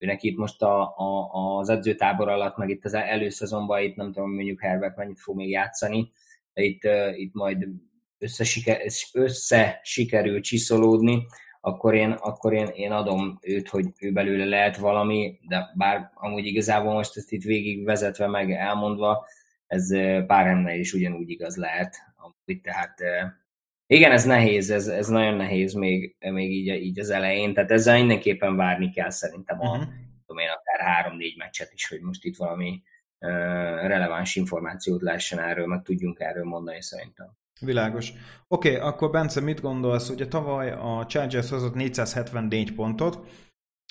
Speaker 2: őnek itt most a, a, az edzőtábor alatt, meg itt az előszezonban, itt nem tudom, mondjuk Herbert mennyit fog még játszani, de itt, itt majd össze, össze sikerül csiszolódni, akkor én, akkor én, én adom őt, hogy ő belőle lehet valami, de bár amúgy igazából most ezt itt végig vezetve meg elmondva, ez pár is ugyanúgy igaz lehet. Amúgy, tehát igen, ez nehéz, ez, ez nagyon nehéz még, még így, így az elején, tehát ezzel mindenképpen várni kell szerintem a, uh-huh. tudom én, akár három-négy meccset is, hogy most itt valami uh, releváns információt lehessen erről, meg tudjunk erről mondani szerintem.
Speaker 1: Világos. Oké, okay, akkor Bence, mit gondolsz? Ugye tavaly a Chargers hozott 474 pontot,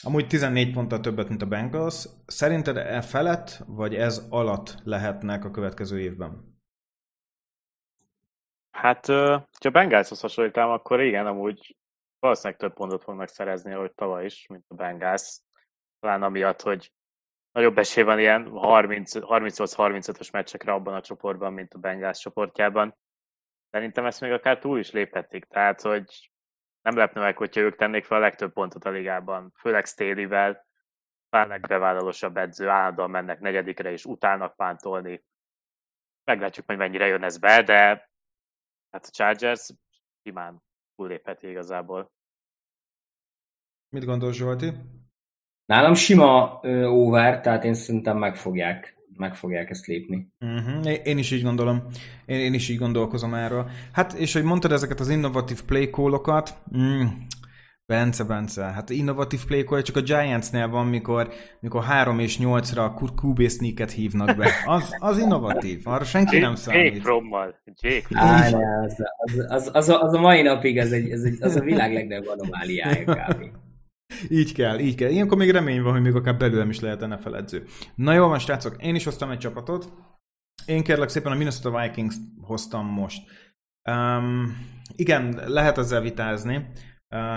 Speaker 1: amúgy 14 ponttal többet, mint a Bengals. Szerinted e felett, vagy ez alatt lehetnek a következő évben?
Speaker 3: Hát, ha Bengalshoz hasonlítám, akkor igen, amúgy valószínűleg több pontot fognak szerezni, ahogy tavaly is, mint a Bengals. Talán amiatt, hogy nagyobb esély van ilyen 38-35-ös meccsekre abban a csoportban, mint a Bengals csoportjában. Szerintem ezt még akár túl is léphetik, tehát hogy nem lepne meg, hogyha ők tennék fel a legtöbb pontot a ligában, főleg Staley-vel, talán legbevállalósabb edző, állandóan mennek negyedikre és utálnak pántolni. Meglátjuk, hogy mennyire jön ez be, de hát a Chargers simán túllépheti igazából.
Speaker 1: Mit gondolsz, Zsolti?
Speaker 2: Nálam sima over, tehát én szerintem megfogják meg fogják ezt lépni.
Speaker 1: Uh-huh. Én is így gondolom. Én, én is így gondolkozom erről. Hát, és hogy mondtad ezeket az innovatív play call-okat, mm, Bence, Bence, hát innovatív call csak a Giantsnél van, mikor, mikor 3 és 8-ra a QB sneaket hívnak be. Az, az innovatív, arra senki Jake, nem számít.
Speaker 3: Jake Frommal. Jake
Speaker 2: Á, az, az, az, az, az, a mai napig az, egy, az, egy, az a világ legnagyobb anomáliája kb.
Speaker 1: Így kell, így kell. Ilyenkor még remény van, hogy még akár belőlem is lehet NFL edző. Na jó van, srácok, én is hoztam egy csapatot. Én kérlek szépen a Minnesota Vikings hoztam most. Um, igen, lehet ezzel vitázni,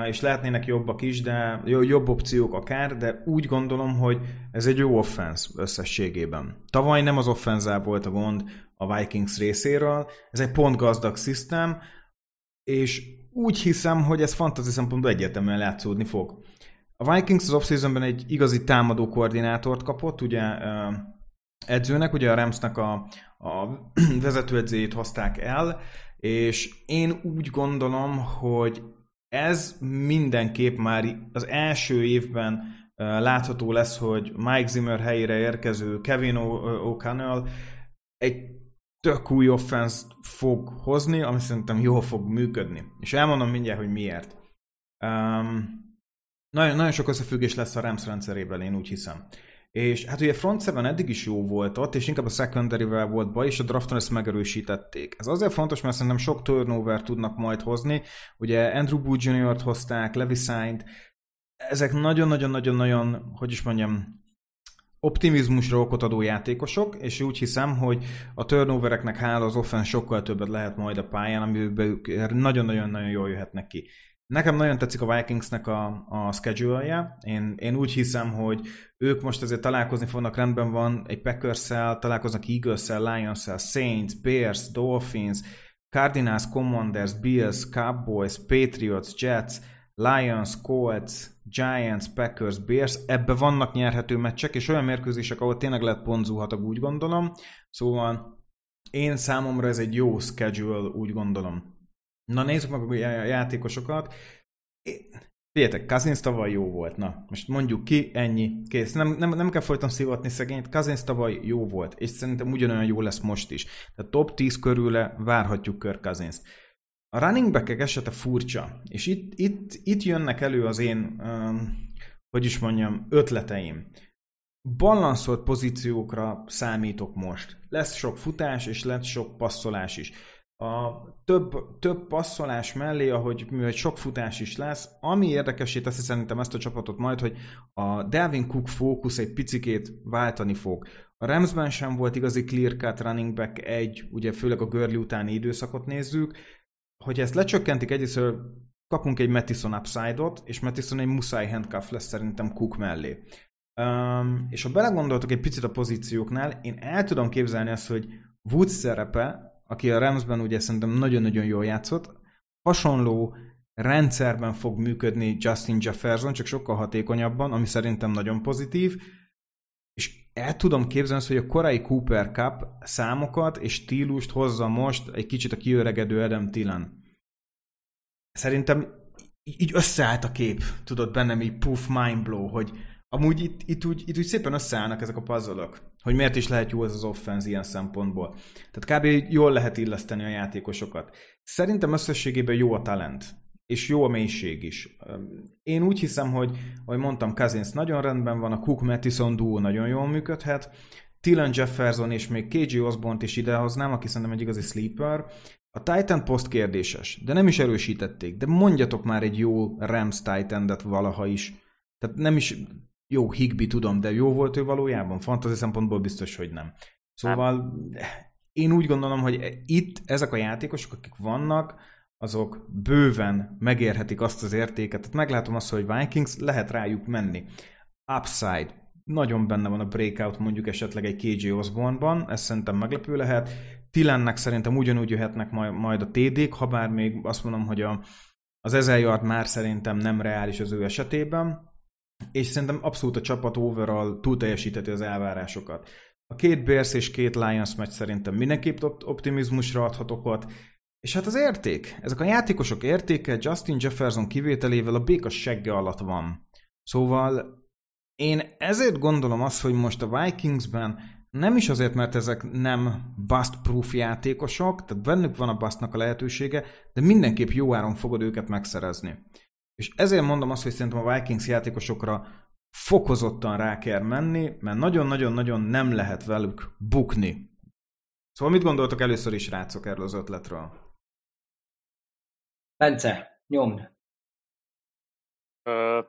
Speaker 1: és lehetnének jobbak is, de jobb opciók akár, de úgy gondolom, hogy ez egy jó offense összességében. Tavaly nem az offenzál volt a gond a Vikings részéről, ez egy pontgazdag szisztem, és úgy hiszem, hogy ez fantasy szempontból egyértelműen látszódni fog. A Vikings az offseasonben egy igazi támadó koordinátort kapott, ugye edzőnek, ugye a Ramsnek a, a vezetőedzőjét hozták el, és én úgy gondolom, hogy ez mindenképp már az első évben látható lesz, hogy Mike Zimmer helyére érkező Kevin O'Connell egy tök új offense fog hozni, ami szerintem jól fog működni. És elmondom mindjárt, hogy miért. Um, nagyon, nagyon sok összefüggés lesz a Rams rendszerében, én úgy hiszem. És hát ugye front seven eddig is jó volt ott, és inkább a secondary volt baj, és a drafton ezt megerősítették. Ez azért fontos, mert szerintem sok turnover tudnak majd hozni. Ugye Andrew Booth Jr.-t hozták, Levi Saint, ezek nagyon-nagyon-nagyon-nagyon, hogy is mondjam, optimizmusra okot adó játékosok, és úgy hiszem, hogy a turnovereknek hála az offense sokkal többet lehet majd a pályán, amiben ők nagyon-nagyon-nagyon jól jöhetnek ki. Nekem nagyon tetszik a Vikingsnek a, a schedule-je. Én, én úgy hiszem, hogy ők most azért találkozni fognak, rendben van, egy packers találkoznak Eagles-szel, Lions-szel, Saints, Bears, Dolphins, Cardinals, Commanders, Bills, Cowboys, Patriots, Jets, Lions, Colts, Giants, Packers, Bears, ebbe vannak nyerhető meccsek, és olyan mérkőzések, ahol tényleg lehet ponzúhatok, úgy gondolom. Szóval én számomra ez egy jó schedule, úgy gondolom. Na nézzük meg a játékosokat. Figyeljetek, Kazinsz tavaly jó volt. Na, most mondjuk ki, ennyi, kész. Nem, nem, nem kell folyton szivatni szegényt. Kazinsz tavaly jó volt, és szerintem ugyanolyan jó lesz most is. Tehát top 10 körüle várhatjuk Kör Kazinsz. A running back esete furcsa, és itt, itt, itt jönnek elő az én, um, hogy is mondjam, ötleteim. Balanszolt pozíciókra számítok most. Lesz sok futás, és lesz sok passzolás is a több, több passzolás mellé, ahogy hogy sok futás is lesz, ami érdekesé teszi szerintem ezt a csapatot majd, hogy a Delvin Cook fókusz egy picikét váltani fog. A Ramsben sem volt igazi clear cut running back egy, ugye főleg a Görli utáni időszakot nézzük, hogy ezt lecsökkentik egyrészt, kapunk egy Mattison upside-ot, és Mattison egy muszáj handcuff lesz szerintem Cook mellé. Um, és ha belegondoltok egy picit a pozícióknál, én el tudom képzelni azt, hogy Woods szerepe aki a Ramsben ugye szerintem nagyon-nagyon jól játszott, hasonló rendszerben fog működni Justin Jefferson, csak sokkal hatékonyabban, ami szerintem nagyon pozitív, és el tudom képzelni hogy a korai Cooper Cup számokat és stílust hozza most egy kicsit a kiöregedő Adam Tillen. Szerintem így összeállt a kép, tudod, bennem így puff, mindblow, hogy amúgy itt, itt, úgy, itt úgy szépen összeállnak ezek a puzzle hogy miért is lehet jó ez az offense ilyen szempontból. Tehát kb. jól lehet illeszteni a játékosokat. Szerintem összességében jó a talent, és jó a mélység is. Én úgy hiszem, hogy, ahogy mondtam, Cousins nagyon rendben van, a Cook Mattison duo nagyon jól működhet, Tillen Jefferson és még KJ Osborne-t is idehoznám, aki szerintem egy igazi sleeper. A Titan post kérdéses, de nem is erősítették, de mondjatok már egy jó Rams Titan-et valaha is. Tehát nem is jó, Higby tudom, de jó volt ő valójában? Fantasy szempontból biztos, hogy nem. Szóval én úgy gondolom, hogy itt ezek a játékosok, akik vannak, azok bőven megérhetik azt az értéket. Tehát meglátom azt, hogy Vikings lehet rájuk menni. Upside. Nagyon benne van a breakout mondjuk esetleg egy KJ Osborne-ban, ez szerintem meglepő lehet. Tilennek szerintem ugyanúgy jöhetnek majd a TD-k, ha bár még azt mondom, hogy a, az 1000 yard már szerintem nem reális az ő esetében, és szerintem abszolút a csapat overall túl teljesíteti az elvárásokat. A két Bears és két Lions meccs szerintem mindenképp optimizmusra adhatok ott, és hát az érték, ezek a játékosok értéke Justin Jefferson kivételével a béka segge alatt van. Szóval én ezért gondolom azt, hogy most a Vikingsben nem is azért, mert ezek nem bust-proof játékosok, tehát bennük van a bustnak a lehetősége, de mindenképp jó áron fogod őket megszerezni. És ezért mondom azt, hogy szerintem a Vikings játékosokra fokozottan rá kell menni, mert nagyon-nagyon-nagyon nem lehet velük bukni. Szóval mit gondoltok először is, rácok, erről az ötletről?
Speaker 2: Bence, nyomd!
Speaker 3: Ö,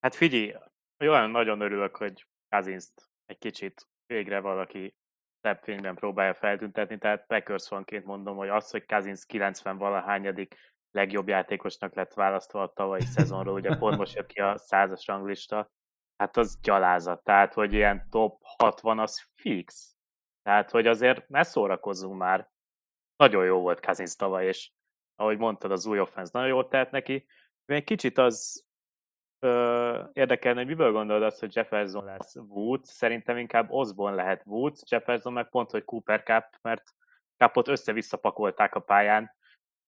Speaker 3: hát figyelj, olyan nagyon örülök, hogy Kazinst egy kicsit végre valaki szebb fényben próbálja feltüntetni, tehát Packers vanként mondom, hogy az, hogy Kazinsz 90 valahányadik legjobb játékosnak lett választva a tavalyi szezonról, ugye pont most jött ki a százas ranglista, hát az gyalázat, tehát hogy ilyen top 60 az fix. Tehát, hogy azért ne szórakozzunk már. Nagyon jó volt Kazinsz tavaly, és ahogy mondtad, az új offense nagyon jól telt neki. Egy kicsit az ö, érdekelne, hogy miből gondolod azt, hogy Jefferson lesz Woods. Szerintem inkább Osborne lehet Woods, Jefferson meg pont, hogy Cooper Cup, mert Cupot össze-vissza pakolták a pályán,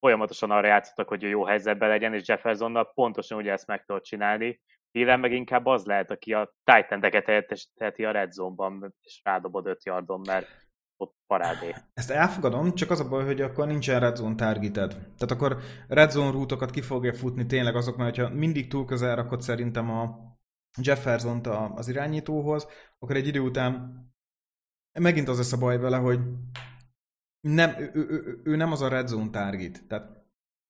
Speaker 3: folyamatosan arra játszottak, hogy jó helyzetben legyen, és Jeffersonnal pontosan ugye ezt meg tudod csinálni. Hílen meg inkább az lehet, aki a Titan-eket helyettesítheti a red zone-ban, és rádobod 5 yardon, mert ott parádé.
Speaker 1: Ezt elfogadom, csak az a baj, hogy akkor nincsen red zone targeted. Tehát akkor red zone rútokat ki fogja futni tényleg azok, mert ha mindig túl közel rakod szerintem a Jefferson-t az irányítóhoz, akkor egy idő után megint az lesz a baj vele, hogy nem, ő, ő, ő, nem az a red zone target. Tehát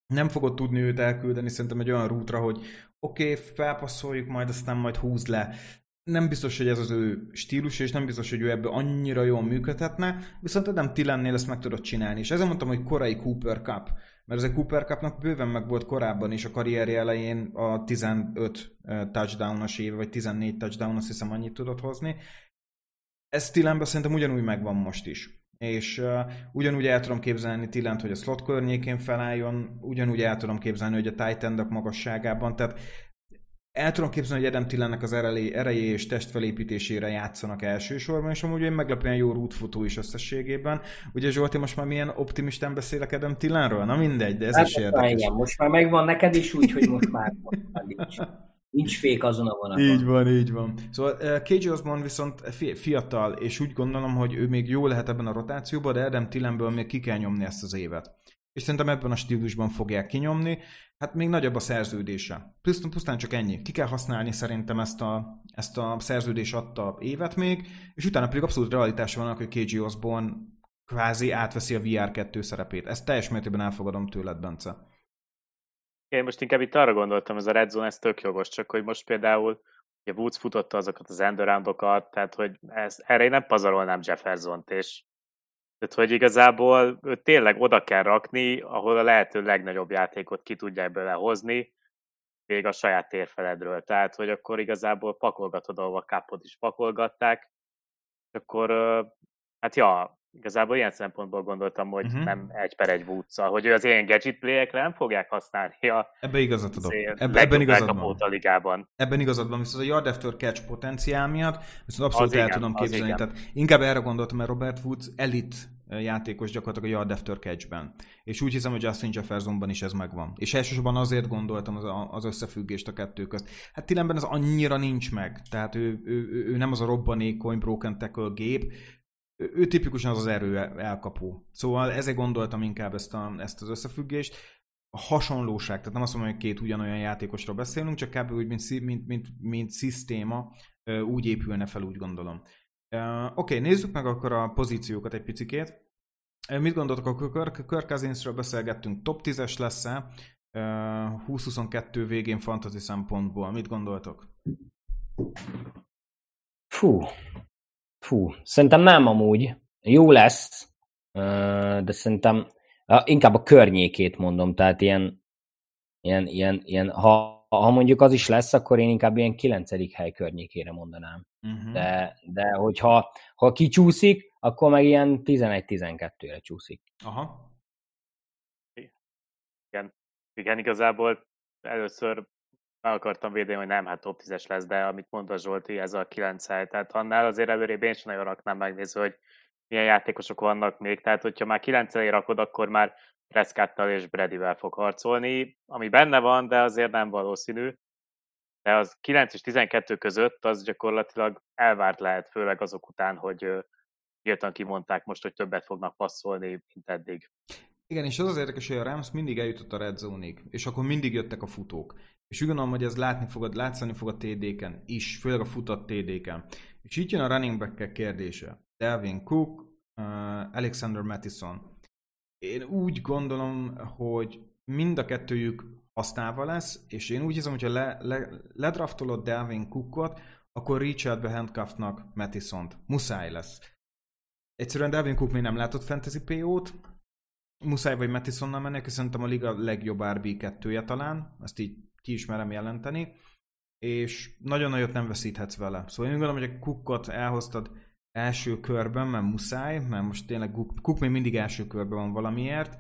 Speaker 1: nem fogod tudni őt elküldeni szerintem egy olyan rútra, hogy oké, okay, felpasszoljuk, majd aztán majd húz le. Nem biztos, hogy ez az ő stílus, és nem biztos, hogy ő ebből annyira jól működhetne, viszont Adam Tillennél ezt meg tudod csinálni. És ezzel mondtam, hogy korai Cooper Cup, mert ez a Cooper Cupnak bőven meg volt korábban is a karrierje elején a 15 touchdownos éve, vagy 14 touchdown, azt hiszem annyit tudott hozni. Ez Tillenben szerintem ugyanúgy megvan most is és uh, ugyanúgy el tudom képzelni Tillent, hogy a slot környékén felálljon, ugyanúgy el tudom képzelni, hogy a titan magasságában, tehát el tudom képzelni, hogy Adam Tillennek az erejé és testfelépítésére játszanak elsősorban, és amúgy én meglepően jó rútfutó is összességében. Ugye Zsolti, most már milyen optimistán beszélek Adam Tillenről? Na mindegy, de ez hát, is érdekes.
Speaker 2: Igen, most már megvan neked is úgy, hogy most már, most már nincs. Fék azon a vonaton.
Speaker 1: Így van, így van. Szóval uh, KJ Osborne viszont fiatal, és úgy gondolom, hogy ő még jó lehet ebben a rotációban, de Adam Tillenből még ki kell nyomni ezt az évet. És szerintem ebben a stílusban fogják kinyomni. Hát még nagyobb a szerződése. Pusztán, pusztán csak ennyi. Ki kell használni szerintem ezt a, ezt a szerződés adta évet még, és utána pedig abszolút realitás van, hogy KJ Osborne kvázi átveszi a VR2 szerepét. Ezt teljes mértékben elfogadom tőled, Bence.
Speaker 3: Én most inkább itt arra gondoltam, ez a Red Zone, ez tök jogos, csak hogy most például ugye Woods futotta azokat az enduroundokat, tehát hogy ez, erre én nem pazarolnám Jefferson-t, és tehát, hogy igazából őt tényleg oda kell rakni, ahol a lehető legnagyobb játékot ki tudják bele hozni, még a saját térfeledről. Tehát, hogy akkor igazából pakolgatod, ahol a kapot is pakolgatták, akkor hát ja, igazából ilyen szempontból gondoltam, hogy uh-huh. nem egy per egy woods hogy az ilyen gadget playekre nem fogják használni a
Speaker 1: Ebben igazat adok. Ebben, ebben igazad van.
Speaker 3: a ligában.
Speaker 1: Ebben igazad van, viszont a yard after catch potenciál miatt, viszont abszolút az el igen, tudom képzelni. Tehát inkább erre gondoltam, mert Robert Woods elit játékos gyakorlatilag a yard after catch-ben. És úgy hiszem, hogy Justin Jeffersonban is ez megvan. És elsősorban azért gondoltam az, az összefüggést a kettő közt. Hát Tillenben ez annyira nincs meg. Tehát ő, ő, ő, ő nem az a robbanékony broken tackle gép, ő, tipikusan az az erő elkapó. Szóval ezért gondoltam inkább ezt, a, ezt az összefüggést. A hasonlóság, tehát nem azt mondom, hogy két ugyanolyan játékosról beszélünk, csak kb. úgy, mint, mint, mint, mint szisztéma, úgy épülne fel, úgy gondolom. Oké, okay, nézzük meg akkor a pozíciókat egy picikét. Mit gondoltok a Kirk, Kirk Cousinsről beszélgettünk, top 10-es lesz-e uh, 2022 végén fantasy szempontból? Mit gondoltok?
Speaker 2: Fú, fú, szerintem nem amúgy. Jó lesz, de szerintem inkább a környékét mondom, tehát ilyen, ilyen, ilyen, ilyen ha ha mondjuk az is lesz, akkor én inkább ilyen kilencedik hely környékére mondanám. Uh-huh. De, de hogyha ha kicsúszik, akkor meg ilyen 11-12-re csúszik.
Speaker 1: Aha.
Speaker 3: Igen. Igen, igazából először meg akartam védeni, hogy nem, hát top 10-es lesz, de amit mondta Zsolti, ez a 9 hely. Tehát annál azért előrébb én sem nagyon raknám megnézni, hogy milyen játékosok vannak még. Tehát, hogyha már 9 rakod, akkor már Prescott-tal és Bradyvel fog harcolni, ami benne van, de azért nem valószínű. De az 9 és 12 között az gyakorlatilag elvárt lehet, főleg azok után, hogy írtan kimondták most, hogy többet fognak passzolni, mint eddig.
Speaker 1: Igen, és az az érdekes, hogy a Rams mindig eljutott a red zone és akkor mindig jöttek a futók. És úgy gondolom, hogy ez látni fogod, látszani fog a TD-ken is, főleg a futott TD-ken. És itt jön a running back kérdése. Delvin Cook, uh, Alexander Mattison. Én úgy gondolom, hogy mind a kettőjük használva lesz, és én úgy hiszem, hogyha le, le, ledraftolod Delvin Cookot, akkor Richardbe handcuffnak Mattisont. Muszáj lesz. Egyszerűen Delvin Cook még nem látott fantasy PO-t, muszáj vagy Mattisonnal aki szerintem a liga legjobb RB2-je talán, ezt így ki ismerem jelenteni, és nagyon nagyot nem veszíthetsz vele. Szóval én gondolom, hogy a Cookot elhoztad első körben, mert muszáj, mert most tényleg Cook még mindig első körben van valamiért.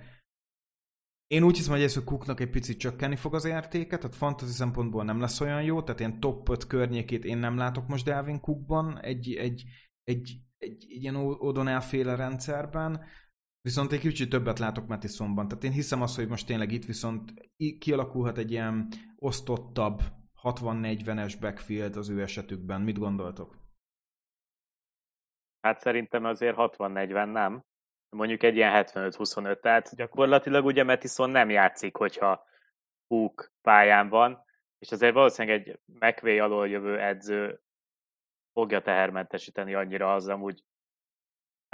Speaker 1: Én úgy hiszem, hogy ez a Cooknak egy picit csökkenni fog az értéke, tehát fantasy szempontból nem lesz olyan jó, tehát ilyen top 5 környékét én nem látok most Delvin Cookban, egy, egy, egy, egy, egy ilyen O'Donnell féle rendszerben, viszont egy kicsit többet látok Mattisonban, tehát én hiszem azt, hogy most tényleg itt viszont kialakulhat egy ilyen osztottabb 60-40-es backfield az ő esetükben. Mit gondoltok?
Speaker 3: Hát szerintem azért 60-40 nem. Mondjuk egy ilyen 75-25. Tehát gyakorlatilag ugye Metison nem játszik, hogyha Hook pályán van, és azért valószínűleg egy McVay alól jövő edző fogja tehermentesíteni annyira az amúgy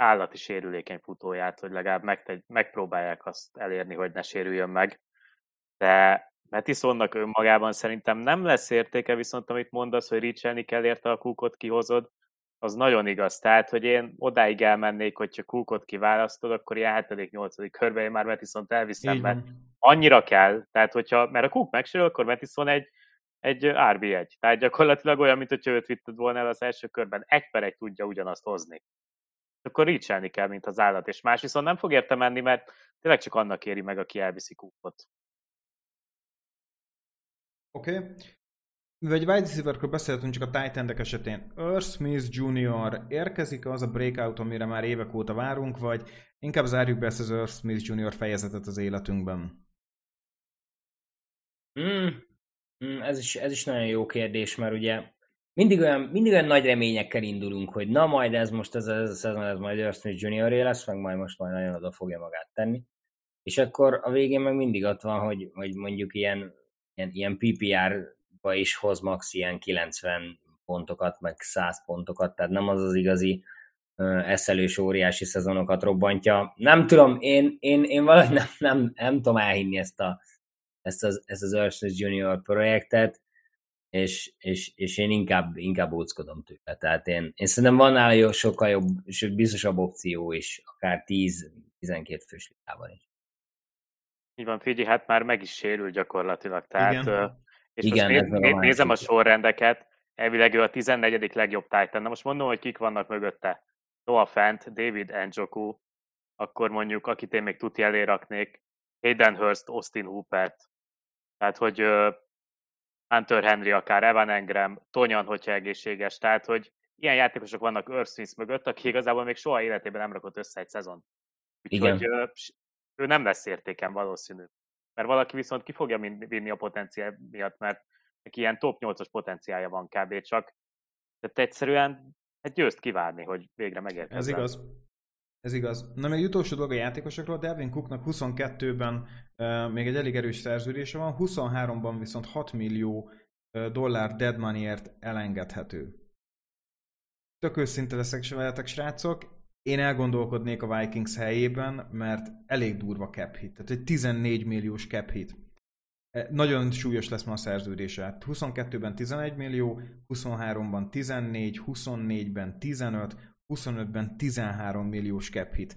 Speaker 3: állati sérülékeny futóját, hogy legalább megtegy, megpróbálják azt elérni, hogy ne sérüljön meg. De Metisonnak önmagában szerintem nem lesz értéke, viszont amit mondasz, hogy ricselni kell érte a kúkot kihozod, az nagyon igaz. Tehát, hogy én odáig elmennék, hogyha Cookot kiválasztod, akkor ilyen 7.-8. körben én már Metison-t elviszem, mert annyira kell. Tehát, hogyha, mert a Cook megsérül, akkor Metison egy, egy RB1. Tehát gyakorlatilag olyan, mint hogyha őt vitted volna el az első körben. Egy per egy tudja ugyanazt hozni. Akkor ricselni kell, mint az állat, és más viszont nem fog érte menni, mert tényleg csak annak éri meg, aki elviszi Cookot.
Speaker 1: Oké. Okay. Mivel egy wide receiver beszéltünk csak a titan esetén, Earl Smith Jr. érkezik az a breakout, amire már évek óta várunk, vagy inkább zárjuk be ezt az Earl Smith Jr. fejezetet az életünkben?
Speaker 2: Mm, mm, ez, is, ez is nagyon jó kérdés, mert ugye mindig olyan, mindig olyan nagy reményekkel indulunk, hogy na majd ez most ez, ez a szezon, ez majd Earl Smith Jr. lesz, meg majd most majd nagyon oda fogja magát tenni. És akkor a végén meg mindig ott van, hogy, hogy mondjuk ilyen, ilyen, ilyen PPR is hoz max ilyen 90 pontokat, meg 100 pontokat, tehát nem az az igazi eszelős óriási szezonokat robbantja. Nem tudom, én, én, én valahogy nem, nem, nem tudom elhinni ezt, a, ezt az, ezt az Earth Junior projektet, és, és, és én inkább, inkább óckodom tőle. Tehát én, én szerintem van nála jó, sokkal jobb, és biztosabb opció is, akár 10-12 fős ligában is.
Speaker 3: Így van, Figyi, hát már meg is sérül gyakorlatilag. Tehát Igen. És Igen, most néz, nézem a sorrendeket, elvileg ő a 14. legjobb Titan. Na most mondom, hogy kik vannak mögötte. Noah Fent, David Njoku, akkor mondjuk, akit én még tuti elé raknék, Hayden Hurst, Austin Hoopert, tehát hogy Hunter Henry akár, Evan Engram, Tonyan, hogyha egészséges, tehát hogy ilyen játékosok vannak Earth mögött, aki igazából még soha életében nem rakott össze egy szezon. Úgyhogy uh, ő nem lesz értéken valószínű. Mert valaki viszont ki fogja vinni a potenciál miatt, mert neki ilyen top 8-as potenciálja van kb. csak. Tehát egyszerűen hát győzt kivárni, hogy végre megérkezzen.
Speaker 1: Ez igaz. Ez igaz. Na még utolsó dolog a játékosokról, Devin Cooknak 22-ben uh, még egy elég erős szerződése van, 23-ban viszont 6 millió dollár dead moneyért elengedhető. Tök őszinte leszek veletek, srácok, én elgondolkodnék a Vikings helyében, mert elég durva cap hit. Tehát egy 14 milliós cap hit. E, nagyon súlyos lesz ma a szerződése. 22-ben 11 millió, 23-ban 14, 24-ben 15, 25-ben 13 milliós cap hit.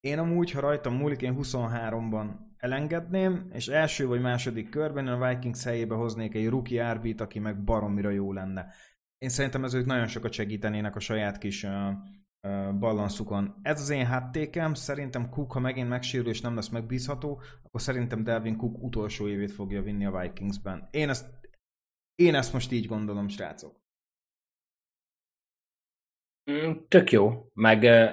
Speaker 1: Én amúgy, ha rajtam múlik, én 23-ban elengedném, és első vagy második körben én a Vikings helyébe hoznék egy rookie RB-t, aki meg baromira jó lenne. Én szerintem ez ők nagyon sokat segítenének a saját kis uh, balanszukon. Ez az én háttékem, szerintem Cook, ha megint megsérül és nem lesz megbízható, akkor szerintem Delvin Cook utolsó évét fogja vinni a Vikingsben. Én ezt, én ezt most így gondolom, srácok.
Speaker 2: Mm, tök jó, meg uh,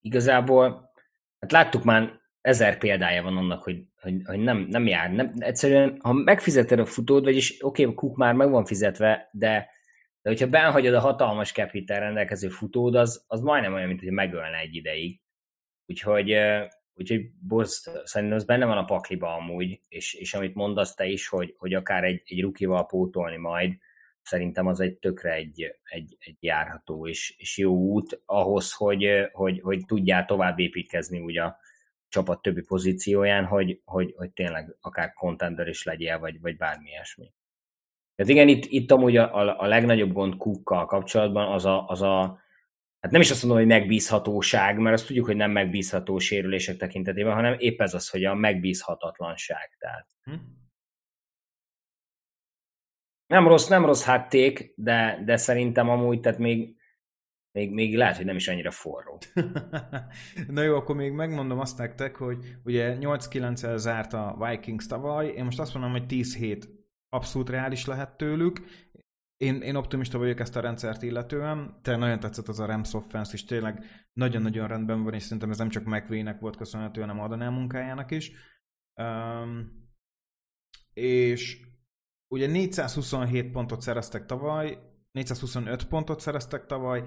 Speaker 2: igazából, hát láttuk már ezer példája van annak, hogy, hogy, hogy nem, nem jár. Nem, egyszerűen, ha megfizeted a futód, vagyis oké, okay, Cook már meg van fizetve, de de hogyha benhagyod a hatalmas capital rendelkező futód, az, az majdnem olyan, mint hogy megölne egy ideig. Úgyhogy, úgyhogy Borz, szerintem az benne van a pakliba amúgy, és, és amit mondasz te is, hogy, hogy akár egy, egy rukival pótolni majd, szerintem az egy tökre egy, egy, egy járható és, és jó út ahhoz, hogy, hogy, hogy tudjál tovább építkezni ugye a csapat többi pozícióján, hogy, hogy, hogy tényleg akár contender is legyél, vagy, vagy bármi ilyesmi. Tehát igen, itt, itt amúgy a, a, a legnagyobb gond Cookkal kapcsolatban az a, az a, hát nem is azt mondom, hogy megbízhatóság, mert azt tudjuk, hogy nem megbízható sérülések tekintetében, hanem épp ez az, hogy a megbízhatatlanság. Tehát. Hm? Nem rossz, nem rossz hátték, de, de szerintem amúgy, tehát még, még, még lehet, hogy nem is annyira forró.
Speaker 1: Na jó, akkor még megmondom azt nektek, hogy ugye 8-9-el zárt a Vikings tavaly, én most azt mondom, hogy 10 hét abszolút reális lehet tőlük. Én, én optimista vagyok ezt a rendszert illetően, te nagyon tetszett az a Rams offense és tényleg nagyon-nagyon rendben van, és szerintem ez nem csak McVay-nek volt köszönhető, hanem Adanel munkájának is. Um, és ugye 427 pontot szereztek tavaly, 425 pontot szereztek tavaly,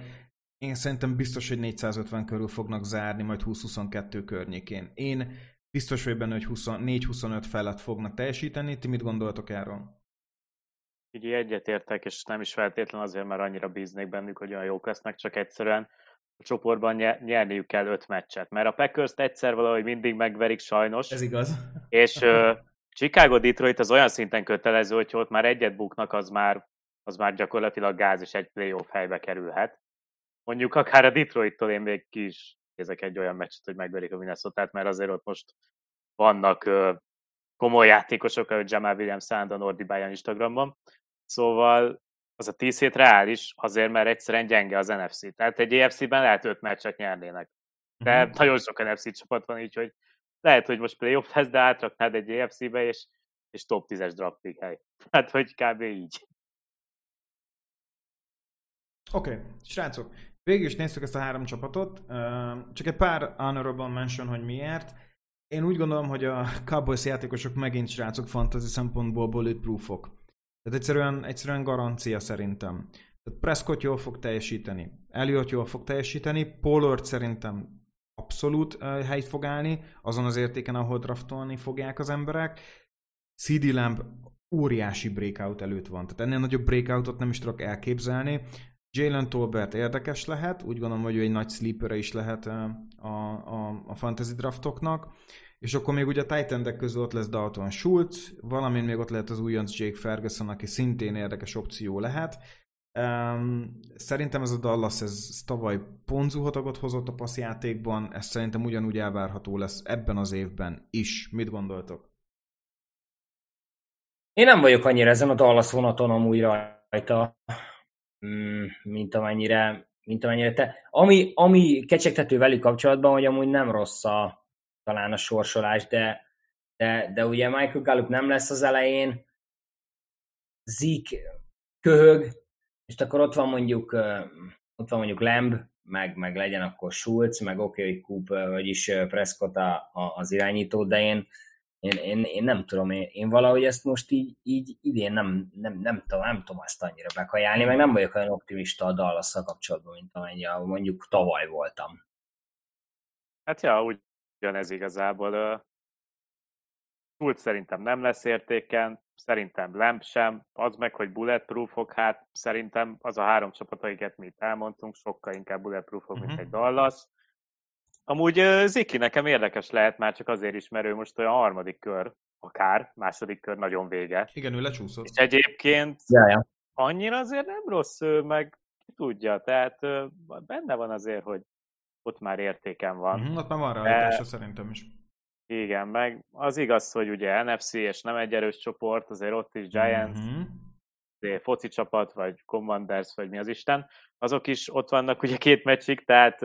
Speaker 1: én szerintem biztos, hogy 450 körül fognak zárni, majd 20-22 környékén. Én Biztos vagy benne, hogy 4-25 felett fognak teljesíteni. Ti mit gondoltok erről?
Speaker 3: Így egyetértek, és nem is feltétlen azért, mert annyira bíznék bennük, hogy olyan jók lesznek, csak egyszerűen a csoportban nyerniük kell öt meccset. Mert a packers egyszer valahogy mindig megverik sajnos.
Speaker 1: Ez igaz.
Speaker 3: És Chicago Detroit az olyan szinten kötelező, hogy ott már egyet buknak, az már, az már gyakorlatilag gáz, és egy playoff helybe kerülhet. Mondjuk akár a Detroit-tól én még ki is ezek egy olyan meccset, hogy megverik a minnesota mert azért ott most vannak komoly játékosok, ahogy Jamal Williams Sandon ordibálja Instagramon. Szóval az a 10 hét reális, azért, mert egyszerűen gyenge az NFC. Tehát egy EFC-ben lehet 5 meccset nyernének. De mm-hmm. nagyon sok NFC csapat van, így, hogy lehet, hogy most playoff lesz, de átraknád egy EFC-be, és, és top 10-es draft hely. Tehát, hogy kb. így.
Speaker 1: Oké, okay. srácok, Végül is néztük ezt a három csapatot, csak egy pár honorable mention, hogy miért. Én úgy gondolom, hogy a Cowboys játékosok megint srácok fantasy szempontból bulletproofok. Tehát egyszerűen, egyszerűen garancia szerintem. Tehát Prescott jól fog teljesíteni, Elliot jól fog teljesíteni, Pollard szerintem abszolút helyt fog állni, azon az értéken, ahol draftolni fogják az emberek. CD Lamb óriási breakout előtt van, tehát ennél nagyobb breakoutot nem is tudok elképzelni. Jalen Tolbert érdekes lehet, úgy gondolom, hogy ő egy nagy sleeper is lehet a, a, a fantasy draftoknak, és akkor még ugye a titan közül ott lesz Dalton Schultz, valamint még ott lehet az újonc Jake Ferguson, aki szintén érdekes opció lehet. Um, szerintem ez a Dallas, ez, tavaly ponzuhatagot hozott a passzjátékban, ez szerintem ugyanúgy elvárható lesz ebben az évben is. Mit gondoltok?
Speaker 2: Én nem vagyok annyira ezen a Dallas vonaton amúgy rajta. Mm, mint amennyire mint amennyire te. Ami, ami kecsegtető velük kapcsolatban, hogy amúgy nem rossz a, talán a sorsolás, de, de, de ugye Michael Gallup nem lesz az elején, Zik köhög, és akkor ott van mondjuk, ott van mondjuk Lamb, meg, meg legyen akkor Schulz, meg oké, okay, hogy Coop, vagyis Prescott a, a, az irányító, de én, én, én, én nem tudom, én, én valahogy ezt most így, így idén nem, nem, nem, tudom, nem tudom azt annyira bekajálni, meg nem vagyok olyan optimista a dallas kapcsolatban, mint amennyi mondjuk tavaly voltam.
Speaker 3: Hát ja, ugyanez igazából. Schulz szerintem nem lesz értéken, szerintem Lamp sem, az meg, hogy bulletproofok, hát szerintem az a három csapat, akiket mi itt elmondtunk, sokkal inkább bulletproofok, uh-huh. mint mhm. egy Dallas. Amúgy Ziki nekem érdekes lehet, már csak azért is, mert ő most olyan harmadik kör, akár, második kör nagyon vége.
Speaker 1: Igen, ő lecsúszott. És
Speaker 3: egyébként
Speaker 2: ja, ja.
Speaker 3: annyira azért nem rossz ő, meg ki tudja, tehát benne van azért, hogy ott már értéken van.
Speaker 1: Uh-huh, ott már van realitása De... szerintem is.
Speaker 3: Igen, meg az igaz, hogy ugye NFC és nem egy erős csoport, azért ott is Giants, uh-huh. foci csapat, vagy Commanders, vagy mi az Isten, azok is ott vannak ugye két meccsig, tehát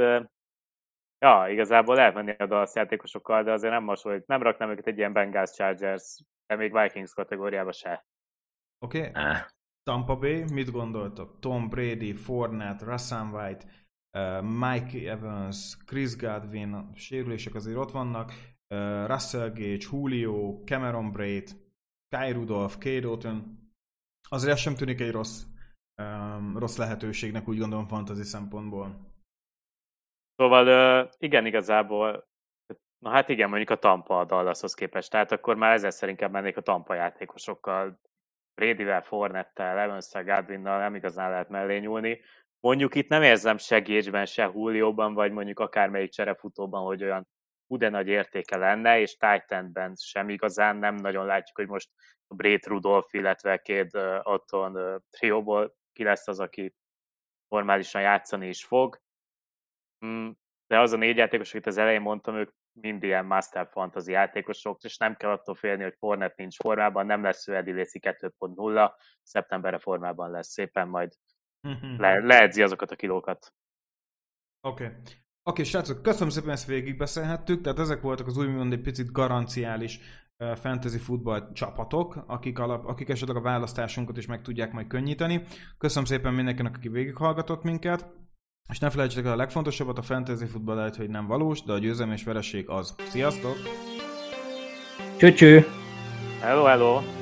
Speaker 3: ja, igazából lehet menni a Dallas játékosokkal, de azért nem hasonlít, nem raknám őket egy ilyen Bengals Chargers, de még Vikings kategóriába se.
Speaker 1: Oké. Okay. Ah. Tampa Bay, mit gondoltok? Tom Brady, Fournette, Russell White, Mike Evans, Chris Godwin, sérülések azért ott vannak, Russell Gage, Julio, Cameron Braid, Kai Rudolph, Cade Otton. Azért ez sem tűnik egy rossz, um, rossz lehetőségnek, úgy gondolom fantasy szempontból.
Speaker 3: Szóval igen, igazából, na hát igen, mondjuk a Tampa a Dallashoz képest, tehát akkor már ezzel inkább mennék a Tampa játékosokkal, Bradyvel, Fornettel, Evansszel, Godwinnal nem igazán lehet mellé nyúlni. Mondjuk itt nem érzem se Gage-ben, se Julio-ban, vagy mondjuk akármelyik cserefutóban, hogy olyan de nagy értéke lenne, és Titanben sem igazán nem nagyon látjuk, hogy most a Brét Rudolph, illetve két uh, otthon uh, trióból ki lesz az, aki normálisan játszani is fog. Mm, de az a négy játékos, akit az elején mondtam, ők mind ilyen master fantasy játékosok, és nem kell attól félni, hogy Fornet nincs formában, nem lesz ő Lacy 2.0, szeptemberre formában lesz szépen, majd mhm. le, leedzi azokat a kilókat.
Speaker 1: Oké. Okay. Oké, okay, srácok, köszönöm szépen, ezt végigbeszélhettük, tehát ezek voltak az úgymond egy picit garanciális fantasy futball csapatok, akik, alap, akik esetleg a választásunkat is meg tudják majd könnyíteni. Köszönöm szépen mindenkinek, aki végighallgatott minket. És ne felejtsétek el a legfontosabbat, a fantasy futball lehet, hogy nem valós, de a győzelem és vereség az. Sziasztok!
Speaker 2: Cső.
Speaker 3: Hello, hello!